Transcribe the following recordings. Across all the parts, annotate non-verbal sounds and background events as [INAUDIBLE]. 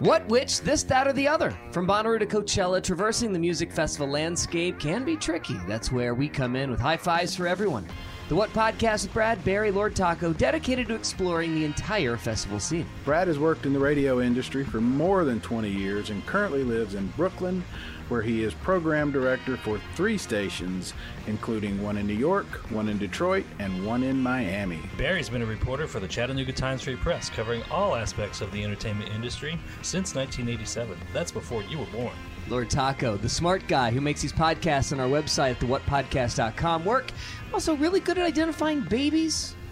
What, which, this, that, or the other? From Bonnaroo to Coachella, traversing the music festival landscape can be tricky. That's where we come in with high fives for everyone. The What Podcast with Brad, Barry, Lord Taco, dedicated to exploring the entire festival scene. Brad has worked in the radio industry for more than 20 years and currently lives in Brooklyn, where he is program director for three stations, including one in New York, one in Detroit, and one in Miami. Barry's been a reporter for the Chattanooga Times Free Press, covering all aspects of the entertainment industry since 1987. That's before you were born. Lord Taco, the smart guy who makes these podcasts on our website at thewhatpodcast.com work. Also, really good at identifying babies,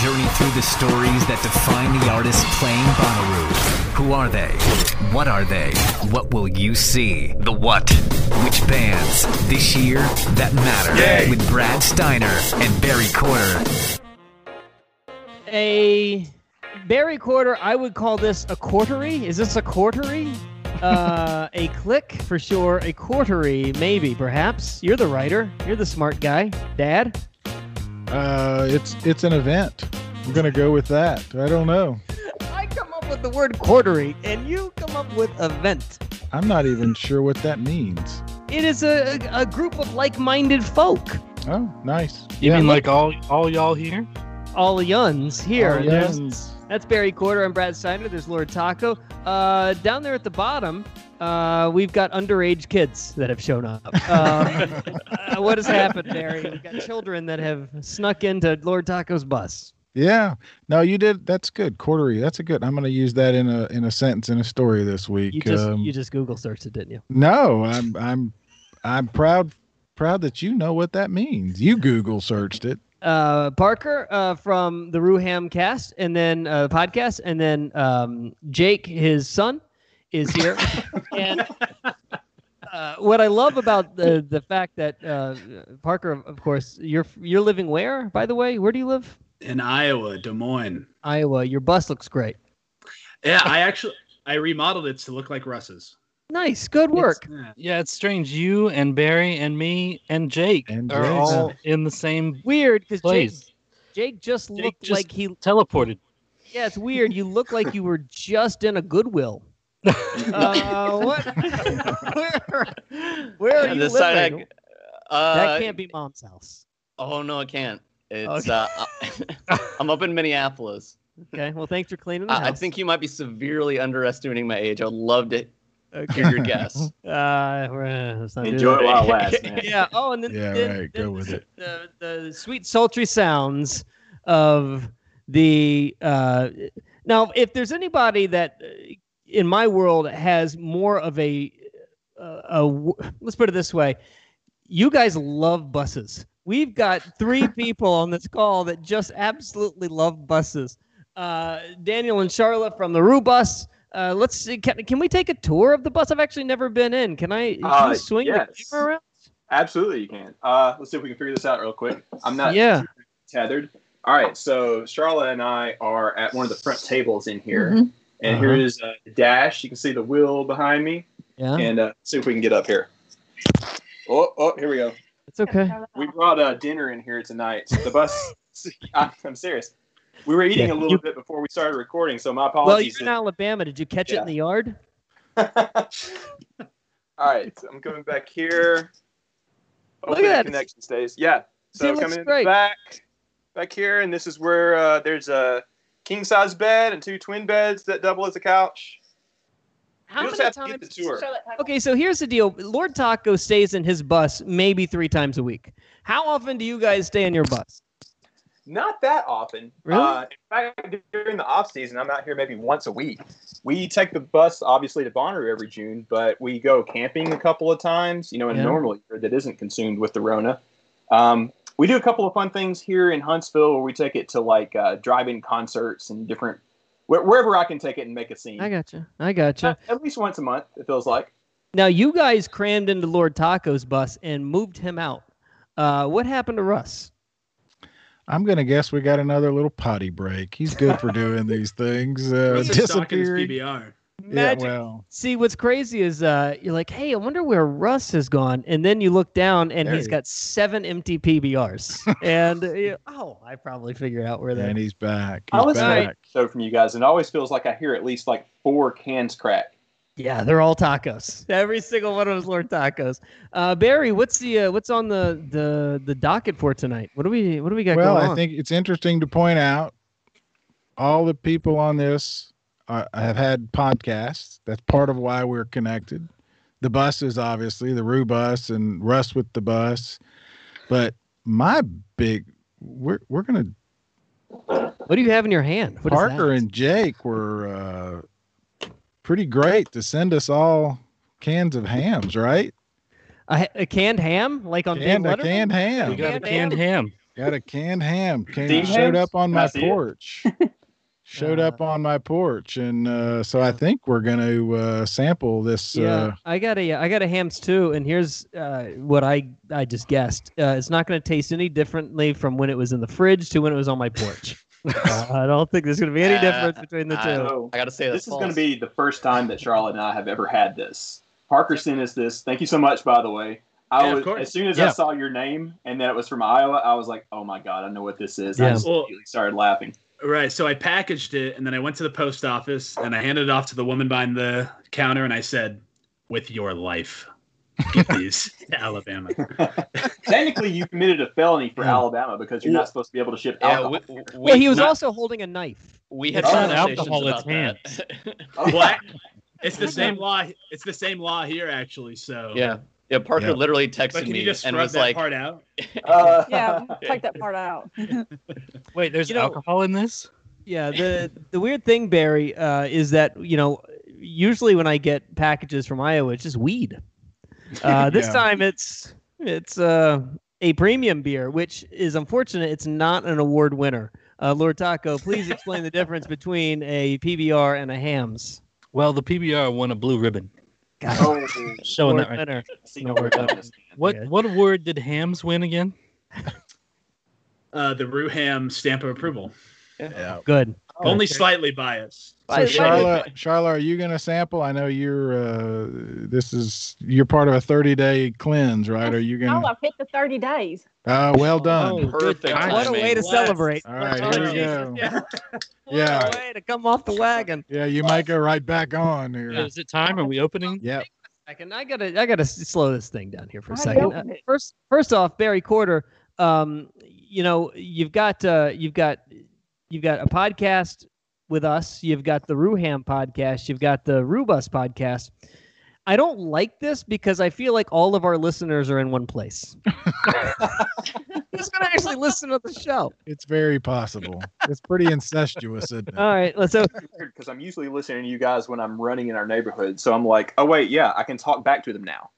Journey through the stories that define the artists playing Bonnaroo. Who are they? What are they? What will you see? The what? Which bands this year that matter? With Brad Steiner and Barry Courter. a Barry Courter. I would call this a quartery. Is this a quartery? Uh, a click for sure. A quartery, maybe, perhaps. You're the writer. You're the smart guy, Dad. Uh, it's it's an event. I'm gonna go with that. I don't know. I come up with the word quartery, and you come up with event. I'm not even sure what that means. It is a, a group of like-minded folk. Oh, nice. You Yeah, mean look- like all all y'all here? All yuns here. There's- yes. That's Barry Courter I'm Brad Steiner. There's Lord Taco. Uh, down there at the bottom, uh, we've got underage kids that have shown up. [LAUGHS] Um, uh, what has happened, Barry? We've got children that have snuck into Lord Taco's bus. Yeah. No, you did. That's good. Quartery. That's a good. I'm gonna use that in a in a sentence in a story this week. You just Um, you just Google searched it, didn't you? no, I'm I'm I'm proud proud that you know what that means. You Google searched it. Uh, Parker uh, from the RooHamm cast, and then uh, podcast, and then um, Jake, his son, is here. [LAUGHS] and uh, what I love about the the fact that uh, Parker, of- of course, you're you're living where? By the way, where do you live? in Iowa, Des Moines. Iowa. Your bus looks great. Yeah, I actually I remodeled it to look like Russ's. Nice, good work. Yeah. Yeah, it's strange. You and Barry and me and Jake And are Jake. all in the same Weird because Jake, place. Jake just Jake looked just- like he. Teleported. Yeah, it's weird. You look like you were just in a Goodwill. [LAUGHS] uh, what? where, [LAUGHS] where are And you this living? I- uh, that can't be mom's house. Oh no, it can't. It's Okay. uh, [LAUGHS] I'm up in Minneapolis. Okay. Well, thanks for cleaning the I, I think you might be severely underestimating my age. I would love to Okay. your guess. [LAUGHS] Uh, we're- let's not Enjoy it while it [LAUGHS] lasts, man. yeah. Oh, and then, Yeah, then- right, go then with it. The, the sweet sultry sounds of the. Uh, now, if there's anybody that, uh, in my world, has more of a, uh, a w- let's put it this way, you guys love buses. We've got three [LAUGHS] people on this call that just absolutely love buses. Uh, Daniel and Sharla from the Roo Bus. Uh, let's see. Can, can we take a tour of the bus? I've actually never been in. Can I, can Uh, swing yes. the camera around? Absolutely, you can. Uh, let's see if we can figure this out real quick. I'm not Yeah. tethered. All right, so Sharla and I are at one of the front tables in here, Mhm. and Uh-huh. here is uh, the dash. You can see the wheel behind me, Yeah. and uh, see if we can get up here. Oh, oh, here we go. It's okay. We brought uh, dinner in here tonight. The bus. I- [LAUGHS] I'm serious. We were eating Yeah. a little You- bit before we started recording, so my apologies. Well, apologies. you're in Alabama. Did you catch it in the yard? [LAUGHS] All right, so I'm coming back here. Look at the that. connection stays. Yeah. So looks coming in back, back here, and this is where uh, there's a king size bed and two twin beds that double as a couch. How you just many have to get times- the tour. Okay, so here's the deal. Lord Taco stays in his bus maybe three times a week. How often do you guys stay in your bus? Not that often. Really? Uh, in fact, during the off season, I'm out here maybe once a week. We take the bus obviously to Bonnaroo every June, but we go camping a couple of times. You know, in Yeah. a normal year that isn't consumed with the Rona. Um, we do a couple of fun things here in Huntsville where we take it to like uh, drive-in concerts and different where, wherever I can take it and make a scene. I gotcha. I gotcha. At least once a month, it feels like. Now you guys crammed into Lord Taco's bus and moved him out. Uh, what happened to Russ? I'm gonna guess we got another little potty break. He's good for doing [LAUGHS] these things. Uh, Russ is stalking his disappearing. PBR. Yeah, well, See, what's crazy is uh, you're like, hey, I wonder where Russ has gone, and then you look down and There he's he- got seven empty PBRs, [LAUGHS] and uh, you- oh, I probably figured out where that. and he's back. I He's was back. so from you guys, and it always feels like I hear at least like four cans crack. Yeah, they're all tacos. Every single one of those Lord tacos. Uh, Barry, what's the uh, what's on the, the the docket for tonight? What do we what do we got going? Well, going I on? think it's interesting to point out all the people on this are, have had podcasts. That's part of why we're connected. The buses, obviously, the Roo bus and Russ with the bus. But my big, we're we're gonna what do you have in your hand? What is Parker that? and Jake were uh, pretty great to send us all cans of Hamms, right? a, a canned ham, like on Canned, Dave a canned ham. We got a Canned canned ham. Got a canned ham. [LAUGHS] Came showed up on my I see it? porch. [LAUGHS] showed up on my porch, and uh, so I think we're going to uh, sample this. Yeah, Uh, I got a I got a Hamms too, and here's uh, what I I just guessed. Uh, it's not going to taste any differently from when it was in the fridge to when it was on my porch. [LAUGHS] Uh, [LAUGHS] I don't think there's going to be any Uh, difference between the two. So I gotta say this that's is going to be the first time that Sharla and I have ever had this. Parker sent us this. Thank you so much, by the way. I Yeah, of was course. as soon as I saw your name and that it was from Iowa, I was like, "Oh my god, I know what this is." I just Well- immediately started laughing. Right. So I packaged it and then I went to the post office and I handed it off to the woman behind the counter and I said, with your life, get these to Alabama. [LAUGHS] Technically, you committed a felony for Yeah. Alabama because you're not supposed to be able to ship Yeah, alcohol. we, we, well, he was not- also holding a knife. we had It's not alcohol, it's about that. [LAUGHS] Oh. What? It's the same law. It's the same law here, actually. So yeah, yeah. Parker Yeah. literally But texted can you me and was that like, part out? [LAUGHS] Uh, Yeah, take that part out. Wait, there's You know- alcohol in this? Yeah, the the weird thing, Barry, uh, is that you know usually when I get packages from Iowa, it's just weed. Uh, [LAUGHS] this Yeah. time it's it's uh, a premium beer, which is unfortunate. It's not an award winner. Uh, Lord Taco, please explain the difference [LAUGHS] between a PBR and a Hamms. Well, the PBR won a blue ribbon. oh, [LAUGHS] Showing Award that right. winner. no. What Okay. what award did Hamms win again? Uh, the RooHamm stamp of approval. yeah. Good. Only slightly biased. By So- Sharla, Sharla, are you going to sample? I know you're. Uh, this is you're part of a 30 day cleanse, right? Are you going to? Oh, I've hit the 30 days. Uh, well done. Oh, Perfect good. timing. What a way to What? celebrate. All right, here we go. Yeah. [LAUGHS] Yeah. What a way to come off the wagon. Yeah, you might go right back on Is it time? Are we opening? Yep. second. I gotta I gotta slow this thing down here for a second. Uh, first first off, Barry Courter, um, you know you've got uh, you've got you've got a podcast with us. You've got the RooHamm podcast. You've got the Roo Bus podcast. I don't like this because I feel like all of our listeners are in one place. [LAUGHS] Who's gonna actually listen to the show? It's very possible. It's pretty incestuous, isn't it? All right, let's so because I'm usually listening to you guys when I'm running in our neighborhood. So I'm like, oh wait, yeah, I can talk back to them now.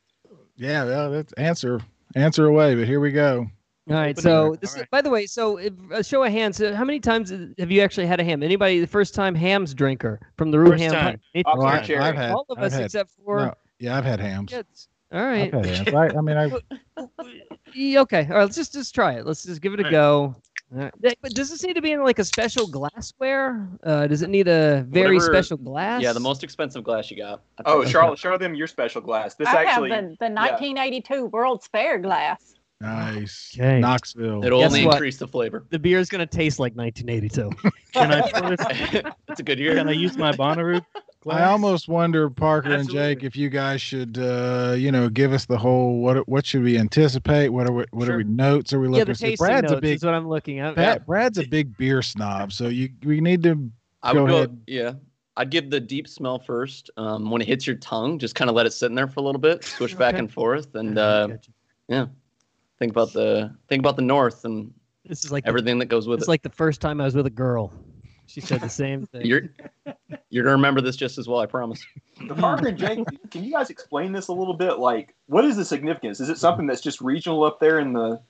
Yeah, well, that's answer answer away. But here we go. All right. So this, All right. by the way, so if, a show of hands. uh, How many times have you actually had a ham? Anybody the first time Hamms drinker from the Rue First Ham? time. Pod- Me- I'll Oh, I, take cherry. I've had. all of I've us had, except for no, yeah, I've had Hamms. kids. All I've right. I, I mean, I [LAUGHS] Okay. All right. Let's just just try it. Let's just give it a All right. go. All right. But does this need to be in like a special glassware? Uh, does it need a very Whatever- special glass? Yeah, the most expensive glass you got. Oh, think. Sharla, show them your special glass. This I actually, have the, the 1982 World's Fair glass. Nice. Okay. Knoxville. It'll Guess only what? increase the flavor. The beer is gonna taste like 1982. [LAUGHS] Can I pour this? [LAUGHS] it's a good year. Can I use my Bonnaroo I almost wonder, Parker and Jake, if you guys should, uh, you know, give us the whole what what should we anticipate? What are we, what are we notes are we Yeah, looking? the for? tasting Brad's notes a big is what I'm looking at. Brad, Brad's a big beer snob, so you we need to I go would go, ahead. yeah. I'd give the deep smell first. Um, when it hits your tongue, just kind of let it sit in there for a little bit, switch back Okay. and forth, and uh, yeah, think about the think about the north and This is like the- everything that goes with it. It's like the first time I was with a girl. She said the same thing. You're you're gonna remember this just as well, I promise. The Parker and Jake, can you guys explain this a little bit? Like, what is the significance? Is it something that's just regional up there in the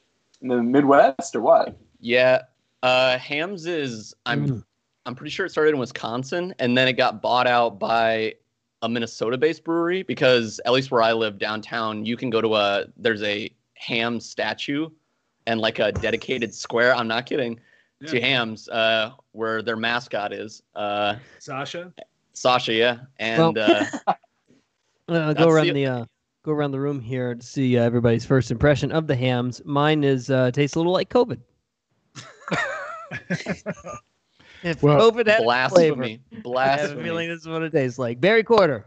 in the Midwest, or what? Yeah, uh, Hamms is I'm Mm. I'm pretty sure it started in Wisconsin and then it got bought out by a Minnesota-based brewery because at least where I live downtown, you can go to a there's a ham statue and like a dedicated square. I'm not kidding. To Hamms, uh, where their mascot is, uh, Sasha. Sasha, yeah, and Well- uh, [LAUGHS] Uh, go around the- the uh, go around the room here to see uh, everybody's first impression of the Hamms. Mine is uh, tastes a little like COVID. [LAUGHS] if Well, COVID had a blasphemy, flavor, [LAUGHS] I have a feeling this is what it tastes like. Barry Courter,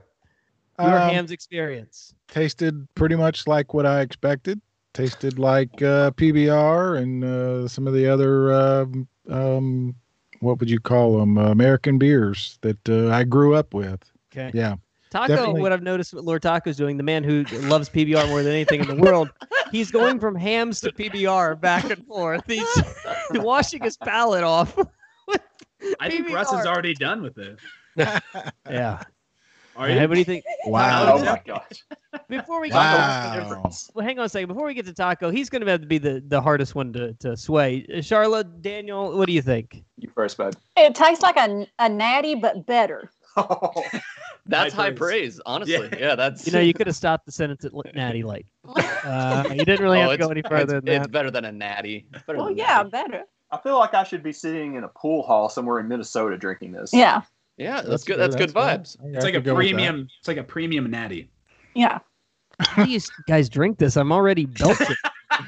your Um, Hamms experience. tasted pretty much like what I expected. Tasted like uh, PBR and uh, some of the other um, um, what would you call them? Uh, American beers that uh, I grew up with. Okay. Yeah. Taco, definitely. what I've noticed what Lord Taco's doing, the man who loves PBR more than anything in the world, he's going from Hamms to PBR back and forth. He's [LAUGHS] washing his palate off. [LAUGHS] I think Russ is already done with it. [LAUGHS] Yeah. Are you? what do you think? Wow. Oh my gosh! Before we Wow. well, hang on a second. Before we get to Taco, he's going to have to be the, the hardest one to, to sway. Uh, Sharla, Daniel, what do you think? You first, bud. It tastes like a, a natty, but better. [LAUGHS] That's High high praise. praise, honestly. Yeah. Yeah, that's You know, you could have stopped the sentence at Natty Light. [LAUGHS] Uh, you didn't really Oh, have to go any further it's, than it's better than a natty. Better Well, yeah, natty. better. I feel like I should be sitting in a pool hall somewhere in Minnesota drinking this. Yeah, Yeah, that's, That's good. fair, That's good vibes. I- I It's like a go premium. It's like a premium natty. yeah. How do you guys drink this? I'm already belching.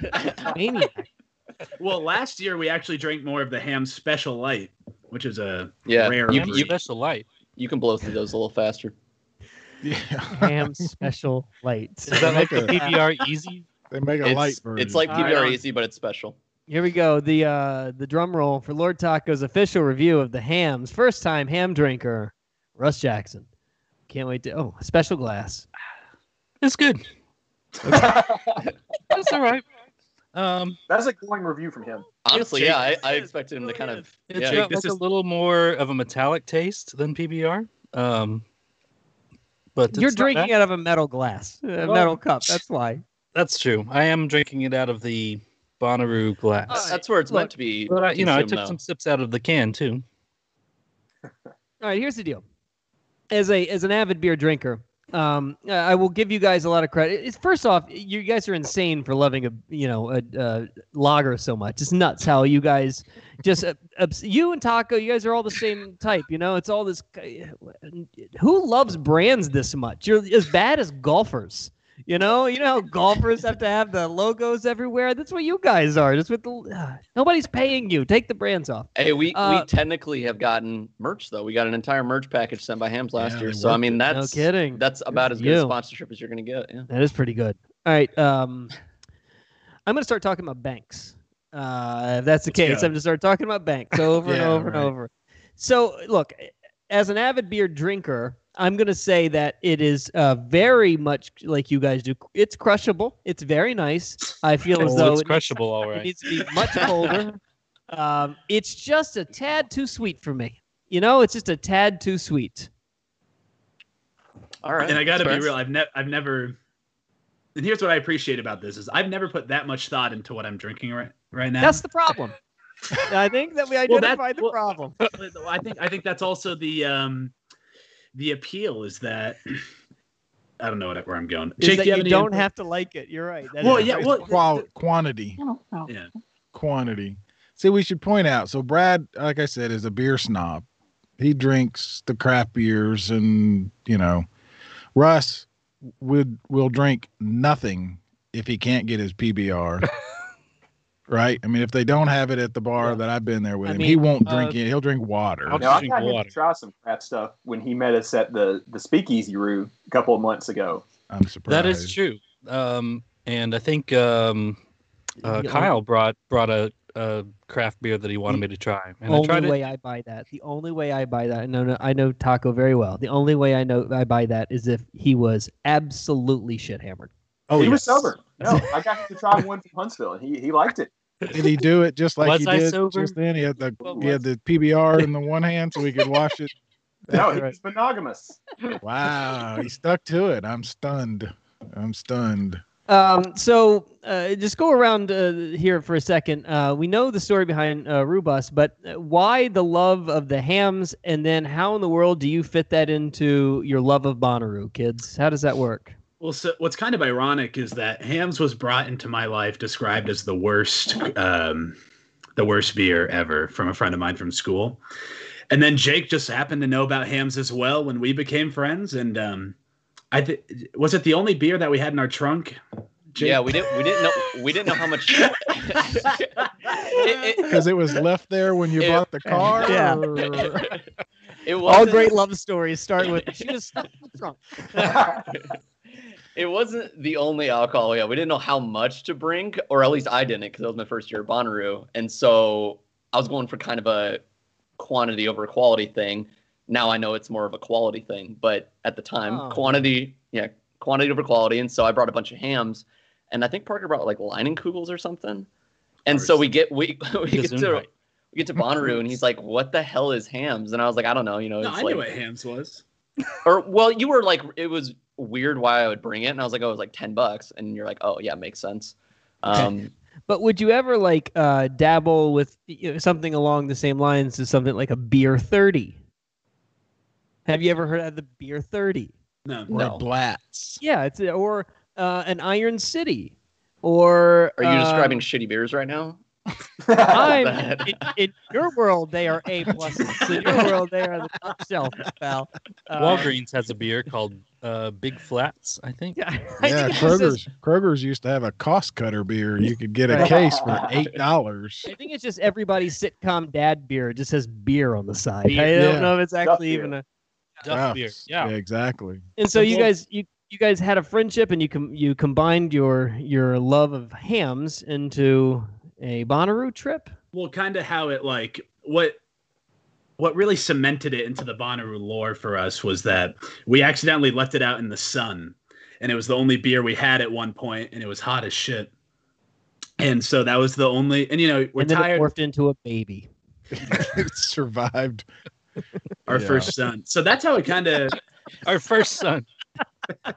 [LAUGHS] Maniac. Well, last year we actually drank more of the ham special light, which is a Yeah, rare. you- breed. you- Special light. You can blow through those a little faster. Yeah. [LAUGHS] Ham special light. Is that like Make the a- PBR easy? They make a It's, light version. it's like All right, PBR easy, but it's special. Here we go. The uh, the drum roll for Lord Taco's official review of the Hamms. First time ham drinker, Russ Jackson. Can't wait to. Oh, a special glass. It's good. [LAUGHS] It's all right. Um, That's a glowing review from him. Honestly, yeah, I, I expected him to kind of. it's Yeah, got this like is- a little more of a metallic taste than PBR. Um, but You're drinking bad. out of a metal glass, a Well, metal cup. That's why. That's true. I am drinking it out of the Bonnaroo glass. Uh, that's where it's Look, meant to be. but I, you know, I took though. some sips out of the can too. [LAUGHS] All right, here's the deal. As a as an avid beer drinker, um, I will give you guys a lot of credit. It's, first off, you guys are insane for loving a you know a, a lager so much. It's nuts how you guys just uh, obs- you and Taco, you guys are all the same type. You know, it's all this. Who loves brands this much? You're as bad as golfers. You know, you know how golfers have to have the logos everywhere. That's what you guys are. Just with the uh, nobody's paying you. Take the brands off. Hey, we, Uh, we technically have gotten merch though. We got an entire merch package sent by Hamms last Yeah, year. So I mean, that's no kidding. that's about as good a sponsorship as you're gonna get. Yeah. That is pretty good. All right. Um, I'm going to start talking about banks. Uh, if that's the Let's case, go. I'm going to start talking about banks over and over right. and over. So, look, as an avid beer drinker, I'm going to say that it is uh, very much like you guys do. It's crushable. It's very nice. I feel as Oh, though it's it, crushable, all it needs to be much colder. [LAUGHS] um, it's just a tad too sweet for me. You know, it's just a tad too sweet. All right. and I got to be real. I've never, I've never. And here's what I appreciate about this is I've never put that much thought into what I'm drinking right right now. That's the problem. I think that we Well, that- the well- problem. [LAUGHS] I think I think that's also the um the appeal is that [CLEARS THROAT] I don't know what, where I'm going. Is Jake, that you you have any don't input? have to like it. You're right. That Well, yeah, very- well, Qual- quantity. Yeah. quantity. See, we should point out. So Brad, like I said, is a beer snob. He drinks the craft beers, and you know, Russ would will drink nothing if he can't get his PBR. [LAUGHS] right? I mean, if they don't have it at the bar that I've been there with I him, he won't uh, drink it. He'll drink water. I'll No, I drink got him to try some craft stuff when he met us at the the Speakeasy Roo a couple of months ago. I'm surprised. That is true. Um, and I think um, uh, The Kyle brought brought a, a craft beer that he wanted me to try, and I only tried way it. I buy that, the only way I buy that, no, no, I know Taco very well. The only way I know I buy that is if he was absolutely shit hammered. Oh, he was sober. No, [LAUGHS] I got him to try one from Huntsville, and he, he liked it. Did he do it just like Was he I did sober? just then? He had the What he had the PBR in the [LAUGHS] one hand so he could wash it. No, he [LAUGHS] was monogamous. Wow, he stuck to it. I'm stunned. I'm stunned. Um, so uh, just go around uh, here for a second. Uh, we know the story behind uh, Roo Bus, but uh, why the love of the Hamms, and then how in the world do you fit that into your love of Bonnaroo, kids? How does that work? Well, so what's kind of ironic is that Hamms was brought into my life described as the worst, um, the worst beer ever from a friend of mine from school, and then Jake just happened to know about Hamms as well when we became friends. And um, I th- was it the only beer that we had in our trunk. Jake? Yeah, we didn't we didn't know we didn't know how much. it, [LAUGHS] [LAUGHS] Because it was left there when you It- bought the car. [LAUGHS] Yeah. or- it All wasn't- great love stories start with she was stuck in the trunk. It wasn't the only alcohol. Yeah, we didn't know how much to bring, or at least I didn't, because that was my first year at Bonnaroo, and so I was going for kind of a quantity over quality thing. Now I know it's more of a quality thing, but at the time, Oh. quantity, yeah, quantity over quality, and so I brought a bunch of Hamms, and I think Parker brought like Leinenkugels or something, and so we get we [LAUGHS] we get to Gesundheit. we get to Bonnaroo, and he's like, "What the hell is Hamms?" And I was like, "I don't know, you know." No, it's I like, knew what Hamms was. [LAUGHS] or well, you were like, it was weird why I would bring it, and I was like, oh, it was like ten bucks, and you're like, oh yeah, makes sense. [LAUGHS] Um, But would you ever like uh, dabble with you know, something along the same lines as something like a beer thirty? Have you ever heard of the beer thirty? No, or No. Blatz. Yeah, it's or uh, an Iron City, or are you um, describing shitty beers right now? I'm in, in your world they are a pluses. [LAUGHS] In your world they are the top shelf, pal. Uh, Walgreens has a beer called uh, Big Flats, I think. Yeah, [LAUGHS] I Yeah, think it just Kroger's Kroger's used to have a cost cutter beer. You could get a case for [LAUGHS] eight dollars. I think it's just everybody's sitcom dad beer. It just says beer on the side. Beer. I Yeah. don't know if it's actually beer. even a. Duff beer. Yeah. exactly. And so you guys, you you guys had a friendship, and you com- you combined your your love of Hamms into a Bonnaroo trip. well kind of how it like what what really cemented it into the Bonnaroo lore for us was that we accidentally left it out in the sun and it was the only beer we had at one point and it was hot as shit and so that was the only and you know we're and then tired it morphed into a baby. [LAUGHS] it survived. our Yeah. first son so that's how it kind of Our first son. [LAUGHS]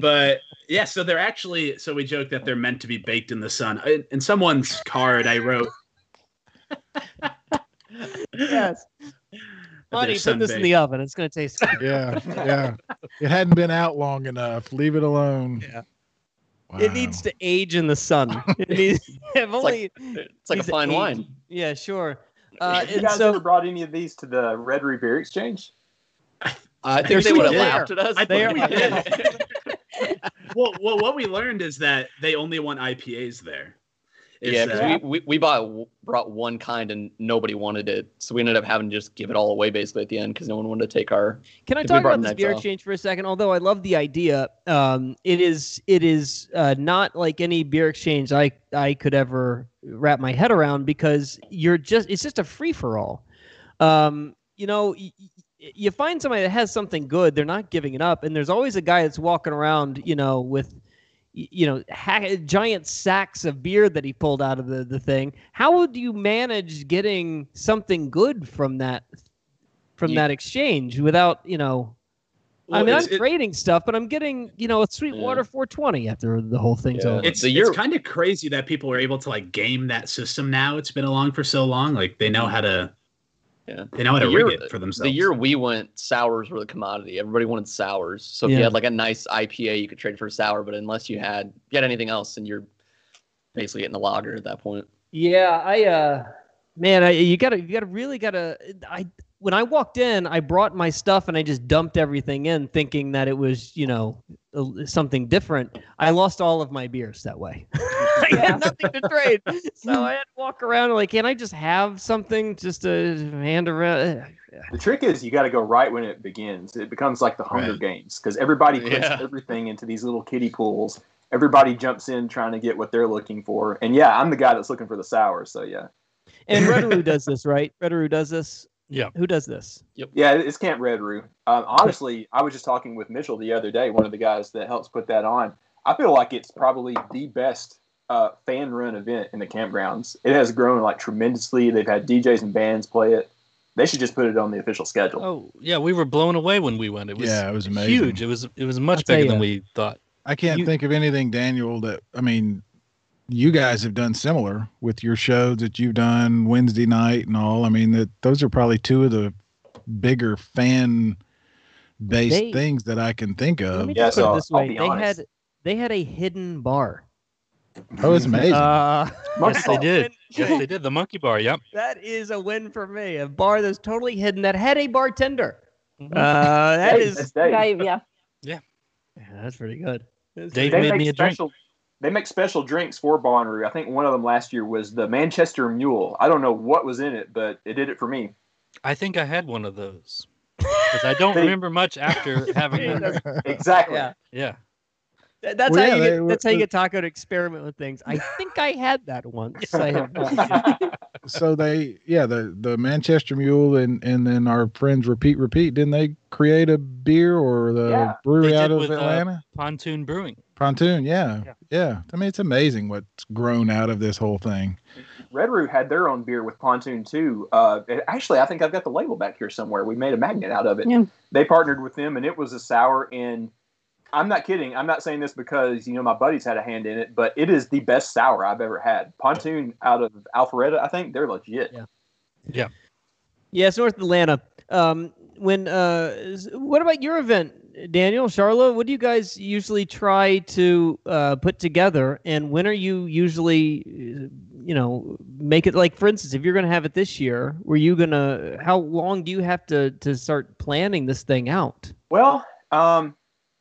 but yeah so they're actually so we joke that they're meant to be baked in the sun in, in someone's card i wrote Yes. [LAUGHS] Honey, put sun this in the oven. It's gonna taste. good. Yeah, yeah. It hadn't been out long enough. Leave it alone. Yeah. Wow. It needs to age in the sun. [LAUGHS] It needs, [LAUGHS] if It's only, like it's like a fine age. wine. Yeah, sure. Uh, Have you guys so ever brought any of these to the Red Reef Beer Exchange? I They're think they would have laughed at us. I They are- we did. Well, well, what we learned is that they only want IPAs there. Is yeah, because that- we, we, we bought brought one kind and nobody wanted it, so we ended up having to just give it all away basically at the end because no one wanted to take our. Can I talk about this beer out. exchange for a second? Although I love the idea, um, it is it is uh, not like any beer exchange I I could ever wrap my head around because you're just it's just a free for all. Um, you know, y- y- you find somebody that has something good, they're not giving it up, and there's always a guy that's walking around, you know, with you know ha- giant sacks of beer that he pulled out of the the thing. How would you manage getting something good from that from You- that exchange without you know? I mean, I'm it's- it- trading stuff, but I'm getting you know a Sweetwater 420 after the whole thing's Yeah. over. it's The year- it's kind of crazy that people are able to like game that system now. It's been along for so long. Like they know how to Yeah. they know how to The year- rig it for themselves. The year we went, sours were the commodity. Everybody wanted sours. So if Yeah. you had like a nice IPA, you could trade for a sour. But unless you had if you had anything else, and you're basically getting a lager at that point. Yeah, I uh man, I, you gotta you gotta really gotta I when I walked in, I brought my stuff and I just dumped everything in, thinking that it was, you know, something different. I lost all of my beers that way. [LAUGHS] I had nothing to trade, [LAUGHS] so I had to walk around like, can I just have something just to hand around? [SIGHS] The trick is you got to go right when it begins. It becomes like the Hunger Right. Games because everybody puts Yeah. everything into these little kiddie pools. Everybody jumps in trying to get what they're looking for. And yeah, I'm the guy that's looking for the sour. So yeah, And Redaroo does this, right? Redaroo does this. Yeah. Who does this? Yep. Yeah, it's Camp Red Roo. Um, honestly, I was just talking with Mitchell the other day, one of the guys that helps put that on. I feel like it's probably the best uh, fan run event in the campgrounds. It has grown like tremendously. They've had DJs and bands play it. They should just put it on the official schedule. Oh yeah, we were blown away when we went. It was Yeah, it was amazing. huge. It was it was much I'll tell bigger than we thought. I can't You- think of anything, Daniel, that I mean, you guys have done similar with your shows that you've done Wednesday night and all. I mean, that those are probably two of the bigger fan based They- things that I can think Let of. me Yeah, put so it this I'll way: they honest. had they had a hidden bar. Oh, it's amazing. Uh, [LAUGHS] Yes, they did. Yes, they did. The monkey bar. Yep. [LAUGHS] That is a win for me. A bar that's totally hidden that had a bartender. Mhm. Uh, that Dave, is that's Dave. Dave, yeah. yeah, that's pretty good. That's Dave pretty made me a drink. special. They make special drinks for Bonnaroo. I think one of them last year was the Manchester Mule. I don't know what was in it, but it did it for me. I think I had one of those. Because I don't [LAUGHS] They- remember much after [LAUGHS] having He them. Exactly. Yeah. Yeah. That- That's Well, how yeah, you they get, were- that's how you get Taco to experiment with things. I think I had that once. [LAUGHS] I have so they, yeah, the the Manchester Mule and and then our friends repeat repeat. Didn't they create a beer or the Yeah, brewery out of with, uh, Atlanta? Pontoon Brewing. Pontoon, yeah, Yeah. yeah. I mean, it's amazing what's grown out of this whole thing. Red Root had their own beer with Pontoon too. Uh, it- actually, I think I've got the label back here somewhere. We made a magnet out of it. Yeah. They partnered with them, and it was a sour. And I'm not kidding. I'm not saying this because you know my buddies had a hand in it, but it is the best sour I've ever had. Pontoon out of Alpharetta, I think they're legit. Yeah. Yeah, it's North Atlanta. Um, when uh, what about your event, Daniel, Sharla? What do you guys usually try to uh, put together, and when are you usually, uh, you know, make it? Like, for instance, if you're going to have it this year, were you gonna? How long do you have to to start planning this thing out? Well, um,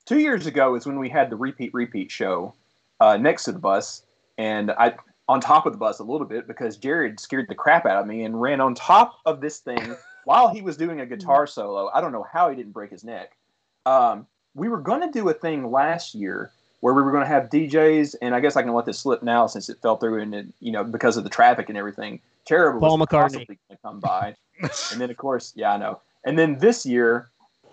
two years ago is when we had the repeat repeat show uh, next to the bus, and I on top of the bus a little bit because Jared scared the crap out of me and ran on top of this thing [LAUGHS] while he was doing a guitar solo. I don't know how he didn't break his neck. Um, we were going to do a thing last year where we were going to have DJs, and I guess I can let this slip now since it fell through and it, you know because of the traffic and everything. Terrible. Paul was McCartney. going to come by, [LAUGHS] and then of course, yeah, I know. And then this year,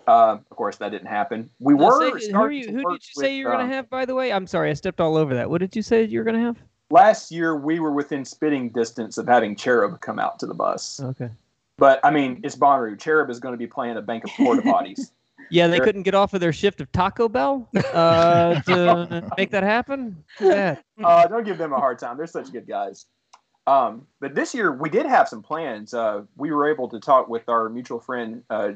uh, of course, that didn't happen. We were say- who, you, who did you say with, you were going um, to have? By the way, I'm sorry, I stepped all over that. What did you say you were going to have? Last year, we were within spitting distance of having Cherub come out to the bus. Okay. But I mean, it's Bonnaroo. Cherub is going to be playing a bank of porta potties. [LAUGHS] Yeah, they couldn't get off of their shift of Taco Bell uh, to [LAUGHS] make that happen. Bad. uh, don't give them a hard time. They're such good guys. Um, but this year we did have some plans. Uh, we were able to talk with our mutual friend uh,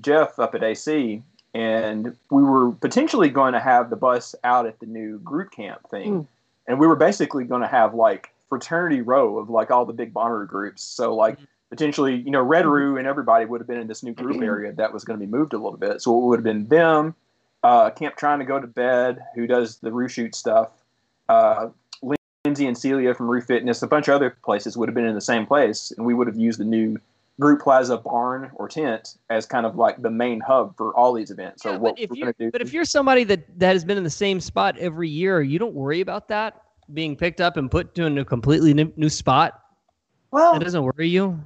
Jeff up at AC, and we were potentially going to have the bus out at the new group camp thing, and we were basically going to have like fraternity row of like all the big Bonnaroo groups. So like potentially, you know, Red Roo and everybody would have been in this new group area that was going to be moved a little bit. So it would have been them, uh, Camp Trying to Go to Bed, who does the Roo Shoot stuff, uh, Lindsay and Celia from Roo Fitness, a bunch of other places would have been in the same place, and we would have used the new Group Plaza barn or tent as kind of like the main hub for all these events. So Yeah, what but if we're you going to do? but if you're somebody that that has been in the same spot every year, you don't worry about that being picked up and put to a completely new, new spot. well, That doesn't worry you.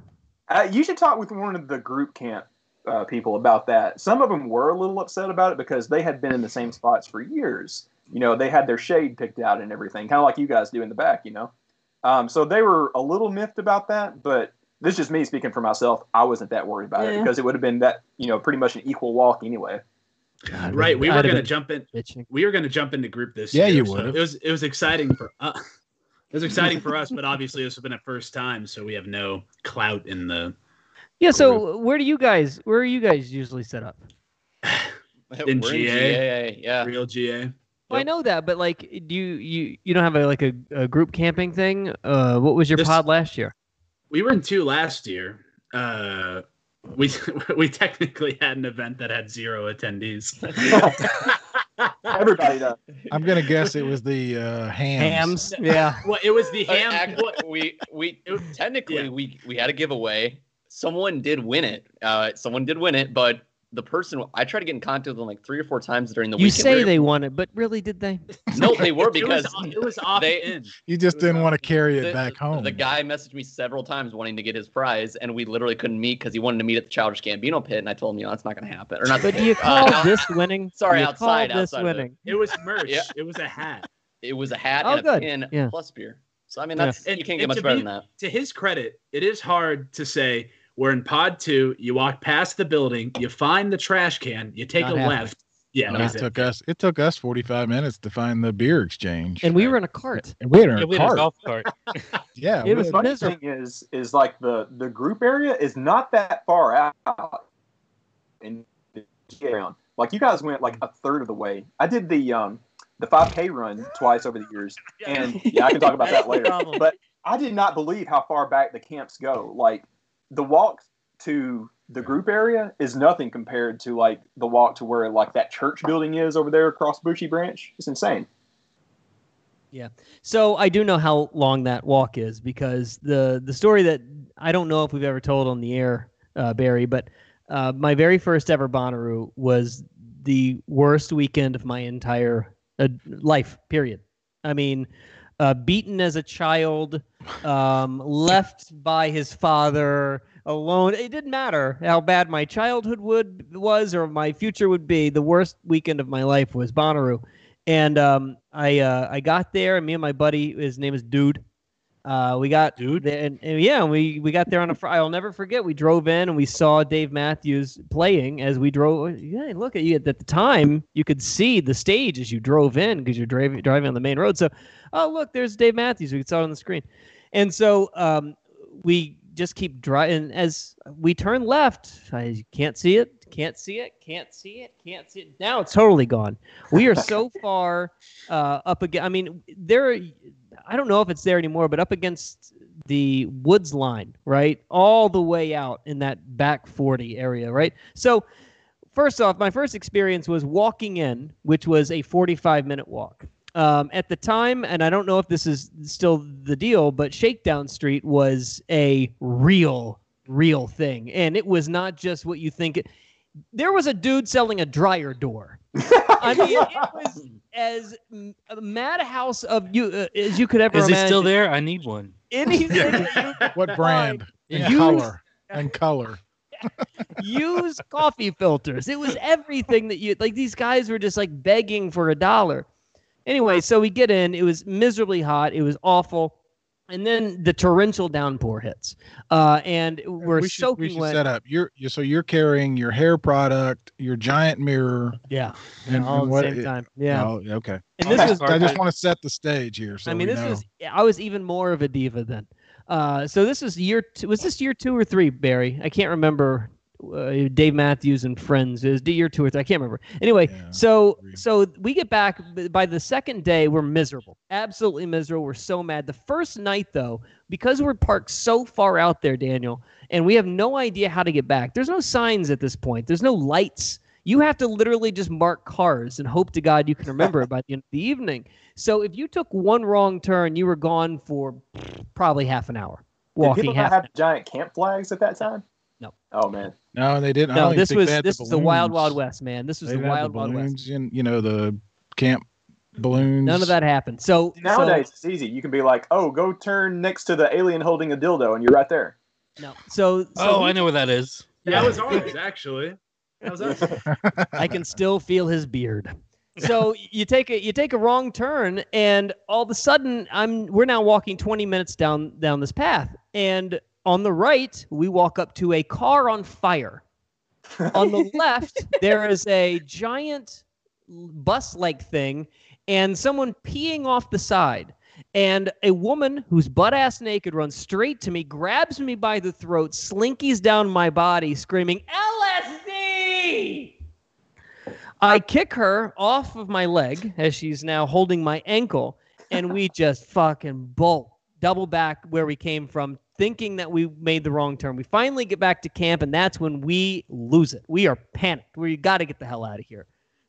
Uh, you should talk with one of the group camp uh, people about that. Some of them were a little upset about it because they had been in the same spots for years. You know, they had their shade picked out and everything, kind of like you guys do in the back. You know, um, so they were a little miffed about that. But this is just me speaking for myself. I wasn't that worried about it because it would have been that you know pretty much an equal walk anyway. Right, we I'd were going to jump in. bitching. We were going to jump into group this Yeah, year. you so would've. It was it was exciting for us. It was exciting for us, but [LAUGHS] obviously this has been a first time, so we have no clout in the Yeah. So where do you guys where are you guys usually set up? [SIGHS] In We're GA? yeah. real GA. Well, I know that, but like, do you you you don't have a like a, a group camping thing? Uh, what was your This- pod last year? We were in two last year. Uh, we [LAUGHS] we technically had an event that had zero attendees. [LAUGHS] Everybody does. I'm gonna guess it was the uh, Hamms. Hamms. Yeah. Well, it was the ham. act- we we technically Yeah. we we had a giveaway. Someone did win it. Uh, someone did win it, but the person I tried to get in contact with them like three or four times during the You weekend. say We were- they won it, but really, did they? [LAUGHS] [LAUGHS] no, they were It was, because it was off they- in. You just didn't want to carry it the, back home. the guy messaged me several times wanting to get his prize, and we literally couldn't meet because he wanted to meet at the Childish Gambino pit, and I told him, you know, that's not going to happen. Or not. the But do you call uh, this winning? [LAUGHS] Sorry, you outside, Call this outside of it. It was merch. Yeah. It was a hat. It was a hat Oh, and a good. pin Yeah. plus beer. So I mean, Yeah. that's And- you can't and get much better be- than that. To his credit, it is hard to say we're in pod two. You walk past the building, you find the trash can, you take Not a happening. left. Yeah, No, it it. took us. It took us 45 minutes to find the beer exchange. And we were in a cart. And we had Yeah, a we had a golf cart. [LAUGHS] [LAUGHS] Yeah, It was had- funny thing is, is like the the group area is not that far out. In around, like you guys went like a third of the way. I did the um the 5K run twice over the years, and yeah, I can talk about that [LAUGHS] later. But I did not believe how far back the camps go. Like the walk to the group area is nothing compared to like the walk to where like that church building is over there across Bushy Branch. It's insane. Yeah. So I do know how long that walk is because the the story that I don't know if we've ever told on the air, uh, Barry, but uh, my very first ever Bonnaroo was the worst weekend of my entire uh, life. Period. I mean, uh, beaten as a child, um, left by his father, alone. It didn't matter how bad my childhood would was or my future would be. The worst weekend of my life was Bonnaroo, and um, I uh, I got there, and me and my buddy, his name is Dude. Uh, we got Dude? there, and, and yeah, we we got there on a Friday. I'll never forget. We drove in and we saw Dave Matthews playing as we drove. Yeah, look at you. At the time, you could see the stage as you drove in because you're driving driving on the main road. So, oh look, there's Dave Matthews. We saw it on the screen, and so um, we just keep driving. As we turn left, I can't see it, can't see it, can't see it, can't see it. Now it's totally gone. We are so [LAUGHS] far uh, up again. I mean, there. I don't know if it's there anymore, but up against the woods line, right, all the way out in that back forty area, right. So. First off, my first experience was walking in, which was a 45 minute walk. Um, at the time, and I don't know if this is still the deal, but Shakedown Street was a real, real thing. And it was not just what you think. There was a dude selling a dryer door. [LAUGHS] I mean, it [LAUGHS] was as madhouse of you uh, as you could ever Is it imagine. still there? I need one. Anything that you [LAUGHS] could what brand find. and Used- color and color. [LAUGHS] use coffee filters. It was everything that you like. These guys were just like begging for a dollar. Anyway, so we get in. It was miserably hot. It was awful. And then the torrential downpour hits, uh, and we're we should, soaking we should wet. set up. You're, you so you're carrying your hair product, your giant mirror, Yeah, and, all and at the same time. Yeah, Oh, okay. and this I was just, I just want to set the stage here. So I mean, this know. was I was even more of a diva then. Uh, so this is year two, was this year two or three, Barry? I can't remember. Uh, Dave Matthews and friends is year two or three. I can't remember. Anyway, Yeah, so so we get back by the second day. We're miserable, absolutely miserable. We're so mad. The first night though, because we're parked so far out there, Daniel, and we have no idea how to get back. There's no signs at this point. There's no lights. You have to literally just mark cars and hope to God you can remember it by the end of the evening. So if you took one wrong turn, you were gone for probably half an hour Did walking. people Half not have giant camp flags at that time? No. Oh man. No, they didn't. No, oh, don't this was this the was the wild wild west, man. This was They the didn't have wild the wild west. balloons and you know the camp balloons. None of that happened. So so- Nowadays it's easy. You can be like, oh, go turn next to the alien holding a dildo, and you're right there. no. So, so Oh, we- I know where that is. Yeah, That was ours, actually. That was us. [LAUGHS] I can still feel his beard. So you take a you take a wrong turn, and all of a sudden, I'm we're now walking 20 minutes down down this path, and on the right, we walk up to a car on fire. on the [LAUGHS] left, there is a giant bus-like thing, and someone peeing off the side. And a woman who's butt ass naked runs straight to me, grabs me by the throat, slinkies down my body, screaming, LSD! I kick her off of my leg as she's now holding my ankle, and we just fucking bolt double back where we came from, thinking that we made the wrong turn. We finally get back to camp, and that's when we lose it. We are panicked. We got to get the hell out of here.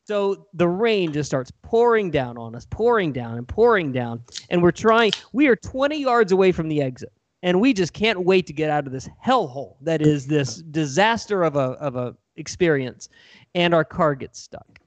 So the rain just starts pouring down on us, pouring down and pouring down. And we're trying, we are 20 yards away from the exit. And we just can't wait to get out of this hellhole that is this disaster of a, of a experience. And our car gets stuck.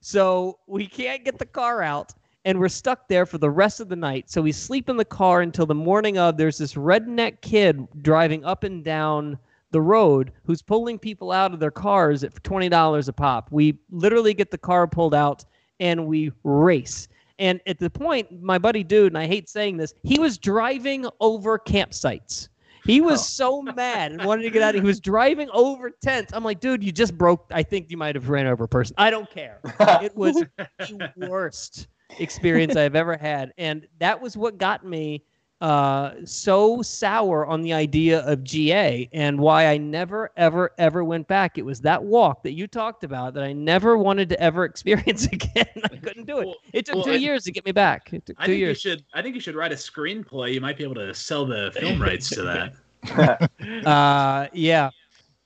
So we can't get the car out and we're stuck there for the rest of the night. So we sleep in the car until the morning of. There's this redneck kid driving up and down the road who's pulling people out of their cars at $20 a pop. We literally get the car pulled out and we race. And at the point, my buddy dude, and I hate saying this, he was driving over campsites. He was oh. so mad and wanted to get out. He was driving over tents. I'm like, dude, you just broke. I think you might have ran over a person. I don't care. [LAUGHS] It was the worst experience I've ever had. And that was what got me uh, so sour on the idea of GA and why I never, ever, ever went back. It was that walk that you talked about that I never wanted to ever [LAUGHS] experience again. I couldn't do it. Well- it took well, two I- years to get me back. It took I two think years. you should. I think you should write a screenplay. You might be able to sell the film rights to that. [LAUGHS] [LAUGHS] uh, yeah.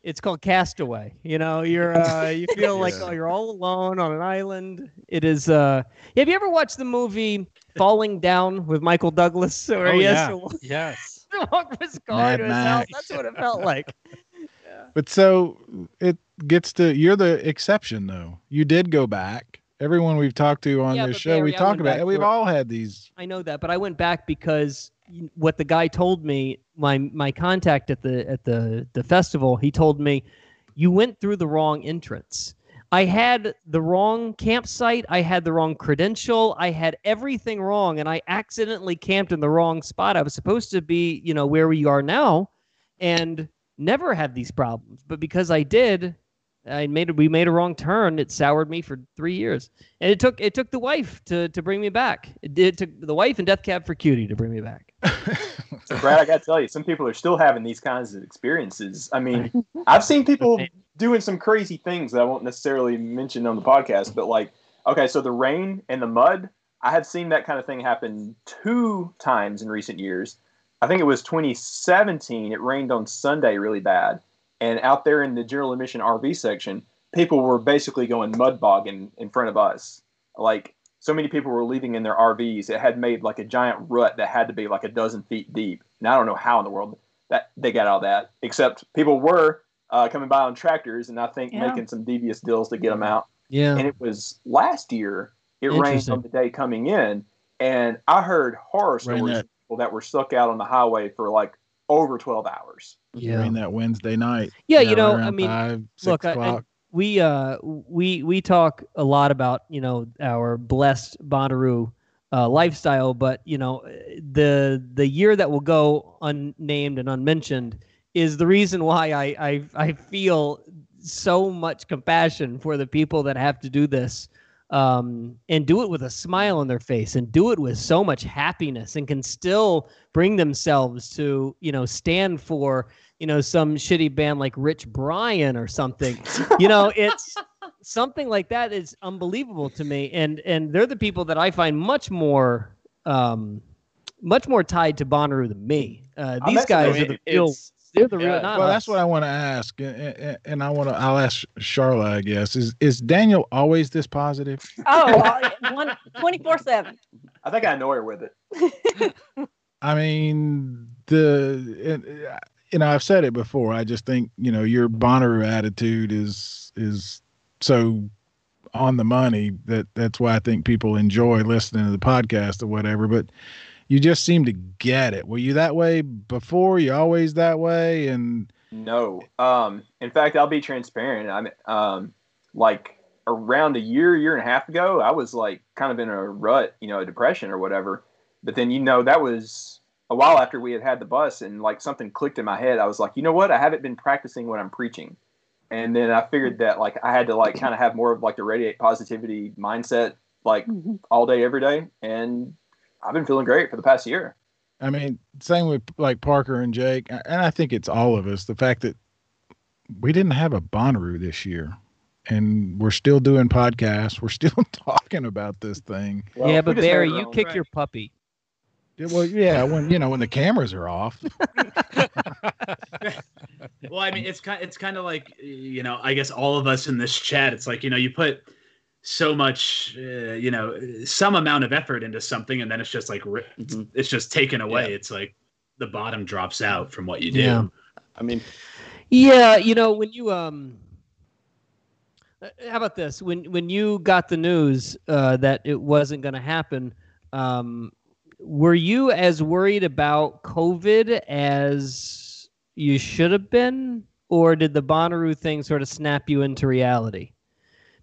It's called Castaway. You know, you're uh, you [LAUGHS] feel like Yeah. oh, you're all alone on an island. It is. Uh, have you ever watched the movie Falling Down with Michael Douglas? [LAUGHS] Where Oh, he has yeah. to Yes. walk his car Mad to his Max. house? That's what it felt like. [LAUGHS] But so it gets to you're the exception though. You did go back. Everyone we've talked to on Yeah, this show, we Barry, I talk about it. We've all had these. I know that, but I went back because what the guy told me, my my contact at the at the the festival, he told me, you went through the wrong entrance. I had the wrong campsite. I had the wrong credential. I had everything wrong, and I accidentally camped in the wrong spot. I was supposed to be, you know, where we are now, and never had these problems. But because I did, I made a, we made a wrong turn. It soured me for three years, and it took it took the wife to to bring me back. It, did, it took the wife and Death Cab for Cutie to bring me back. [LAUGHS] So, Brad, I got to tell you, some people are still having these kinds of experiences. I mean, I've seen people doing some crazy things that I won't necessarily mention on the podcast, but like, okay, so the rain and the mud, I have seen that kind of thing happen two times in recent years. I think it was 2017. It rained on Sunday really bad. And out there in the general admission RV section, people were basically going mud bogging in front of us. Like, so many people were leaving in their RVs. It had made like a giant rut that had to be like a dozen feet deep. And I don't know how in the world that they got out of that, except people were uh, coming by on tractors and I think Yeah. making some devious deals to get them out. Yeah. And it was last year, it rained on the day coming in. And I heard horror stories of people that were stuck out on the highway for like over 12 hours. During that Wednesday night. Yeah, you right know, I mean, five, look, I, I, we uh we we talk a lot about you know our blessed Bonnaroo uh, lifestyle, but you know the the year that will go unnamed and unmentioned is the reason why I I, I feel so much compassion for the people that have to do this um, and do it with a smile on their face and do it with so much happiness and can still bring themselves to you know stand for you know some shitty band like Rich Brian or something. you know, it's [LAUGHS] something like that is unbelievable to me, and and they're the people that I find much more um, much more tied to Bonnaroo than me. Uh, I these met guys somebody- are the real. It's- They're the real. yeah, Not well, us. that's what I want to ask, and, and, and I want to. I'll ask Sharla. I guess is is Daniel always this positive? Oh, [LAUGHS] one, 24 7. I think I know her with it. [LAUGHS] I mean, the and, uh, you know I've said it before. I just think you know your Bonnaroo attitude is is so on the money that that's why I think people enjoy listening to the podcast or whatever. But you just seem to get it. Were you that way before? You always that way? And No. Um, in fact, I'll be transparent. I'm um, like around a year, year and a half ago, I was like kind of in a rut, you know, a depression or whatever. But then, you know, that was a while after we had had the bus, and like something clicked in my head. I was like, you know what? I haven't been practicing what I'm preaching. And then I figured that like I had to like kind of have more of like the radiate positivity mindset like all day, every day. And I've been feeling great for the past year. I mean, same with like Parker and Jake, and I think it's all of us. The fact that we didn't have a Bonnaroo this year, and we're still doing podcasts. We're [LAUGHS] still talking about this thing. yeah, but Barry, you kick your puppy. Well, yeah, when you know when the cameras are off. [LAUGHS] well, I mean, it's kind it's kind of like you know, I guess all of us in this chat, it's like you know, you put so much, uh, you know, some amount of effort into something, and then it's just like Mm-hmm. it's just taken away. It's like the bottom drops out from what you do. Yeah. I mean, Yeah, you know when you um, uh, how about this? When when you got the news uh, that it wasn't going to happen, um, were you as worried about COVID as you should have been, or did the Bonnaroo thing sort of snap you into reality?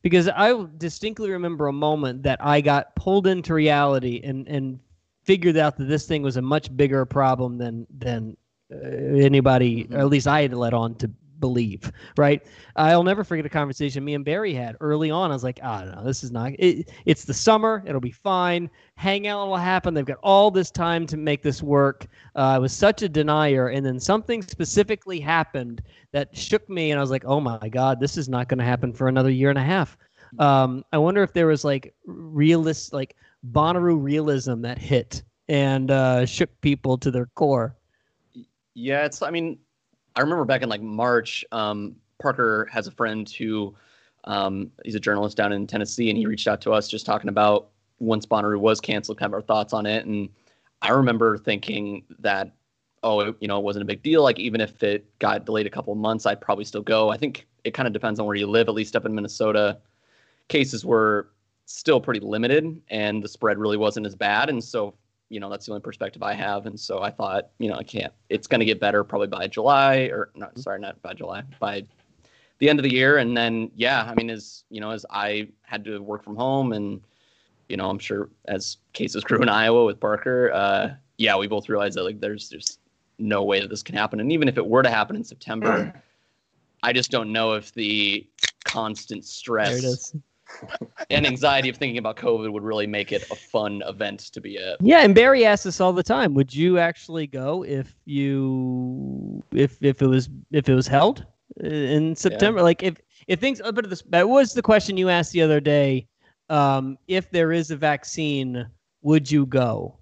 Because I distinctly remember a moment that I got pulled into reality and and figured out that this thing was a much bigger problem than than uh, anybody, or at least I had let on to believe. Right? I'll never forget a conversation me and Barry had early on. I was like, I don't know, this is not. It, it's the summer. It'll be fine. Hangout will happen. They've got all this time to make this work. Uh, I was such a denier, and then something specifically happened that shook me, and I was like, oh my god, this is not going to happen for another year and a half. Um, I wonder if there was like realist, like Bonnaroo realism that hit and uh, shook people to their core. Yeah, it's. I mean, I remember back in like March. Um, Parker has a friend who, um, he's a journalist down in Tennessee, and he reached out to us just talking about once Bonnaroo was canceled, kind of our thoughts on it. And I remember thinking that, oh, it, you know, it wasn't a big deal. Like even if it got delayed a couple of months, I'd probably still go. I think it kind of depends on where you live. At least up in Minnesota, cases were still pretty limited, and the spread really wasn't as bad. And so you know that's the only perspective I have, and so I thought, you know, I can't. It's going to get better probably by July, or not. Sorry, not by July, by the end of the year, and then yeah, I mean, as you know, as I had to work from home, and you know, I'm sure as cases grew in Iowa with Parker, uh, yeah, we both realized that like there's just no way that this can happen, and even if it were to happen in September, I just don't know if the constant stress There it is. And anxiety of thinking about COVID would really make it a fun event to be at. Yeah, and Barry asks us all the time, would you actually go if you if if it was if it was held in September? Like if if things a bit of this that was the question you asked the other day. Um, if there is a vaccine, would you go?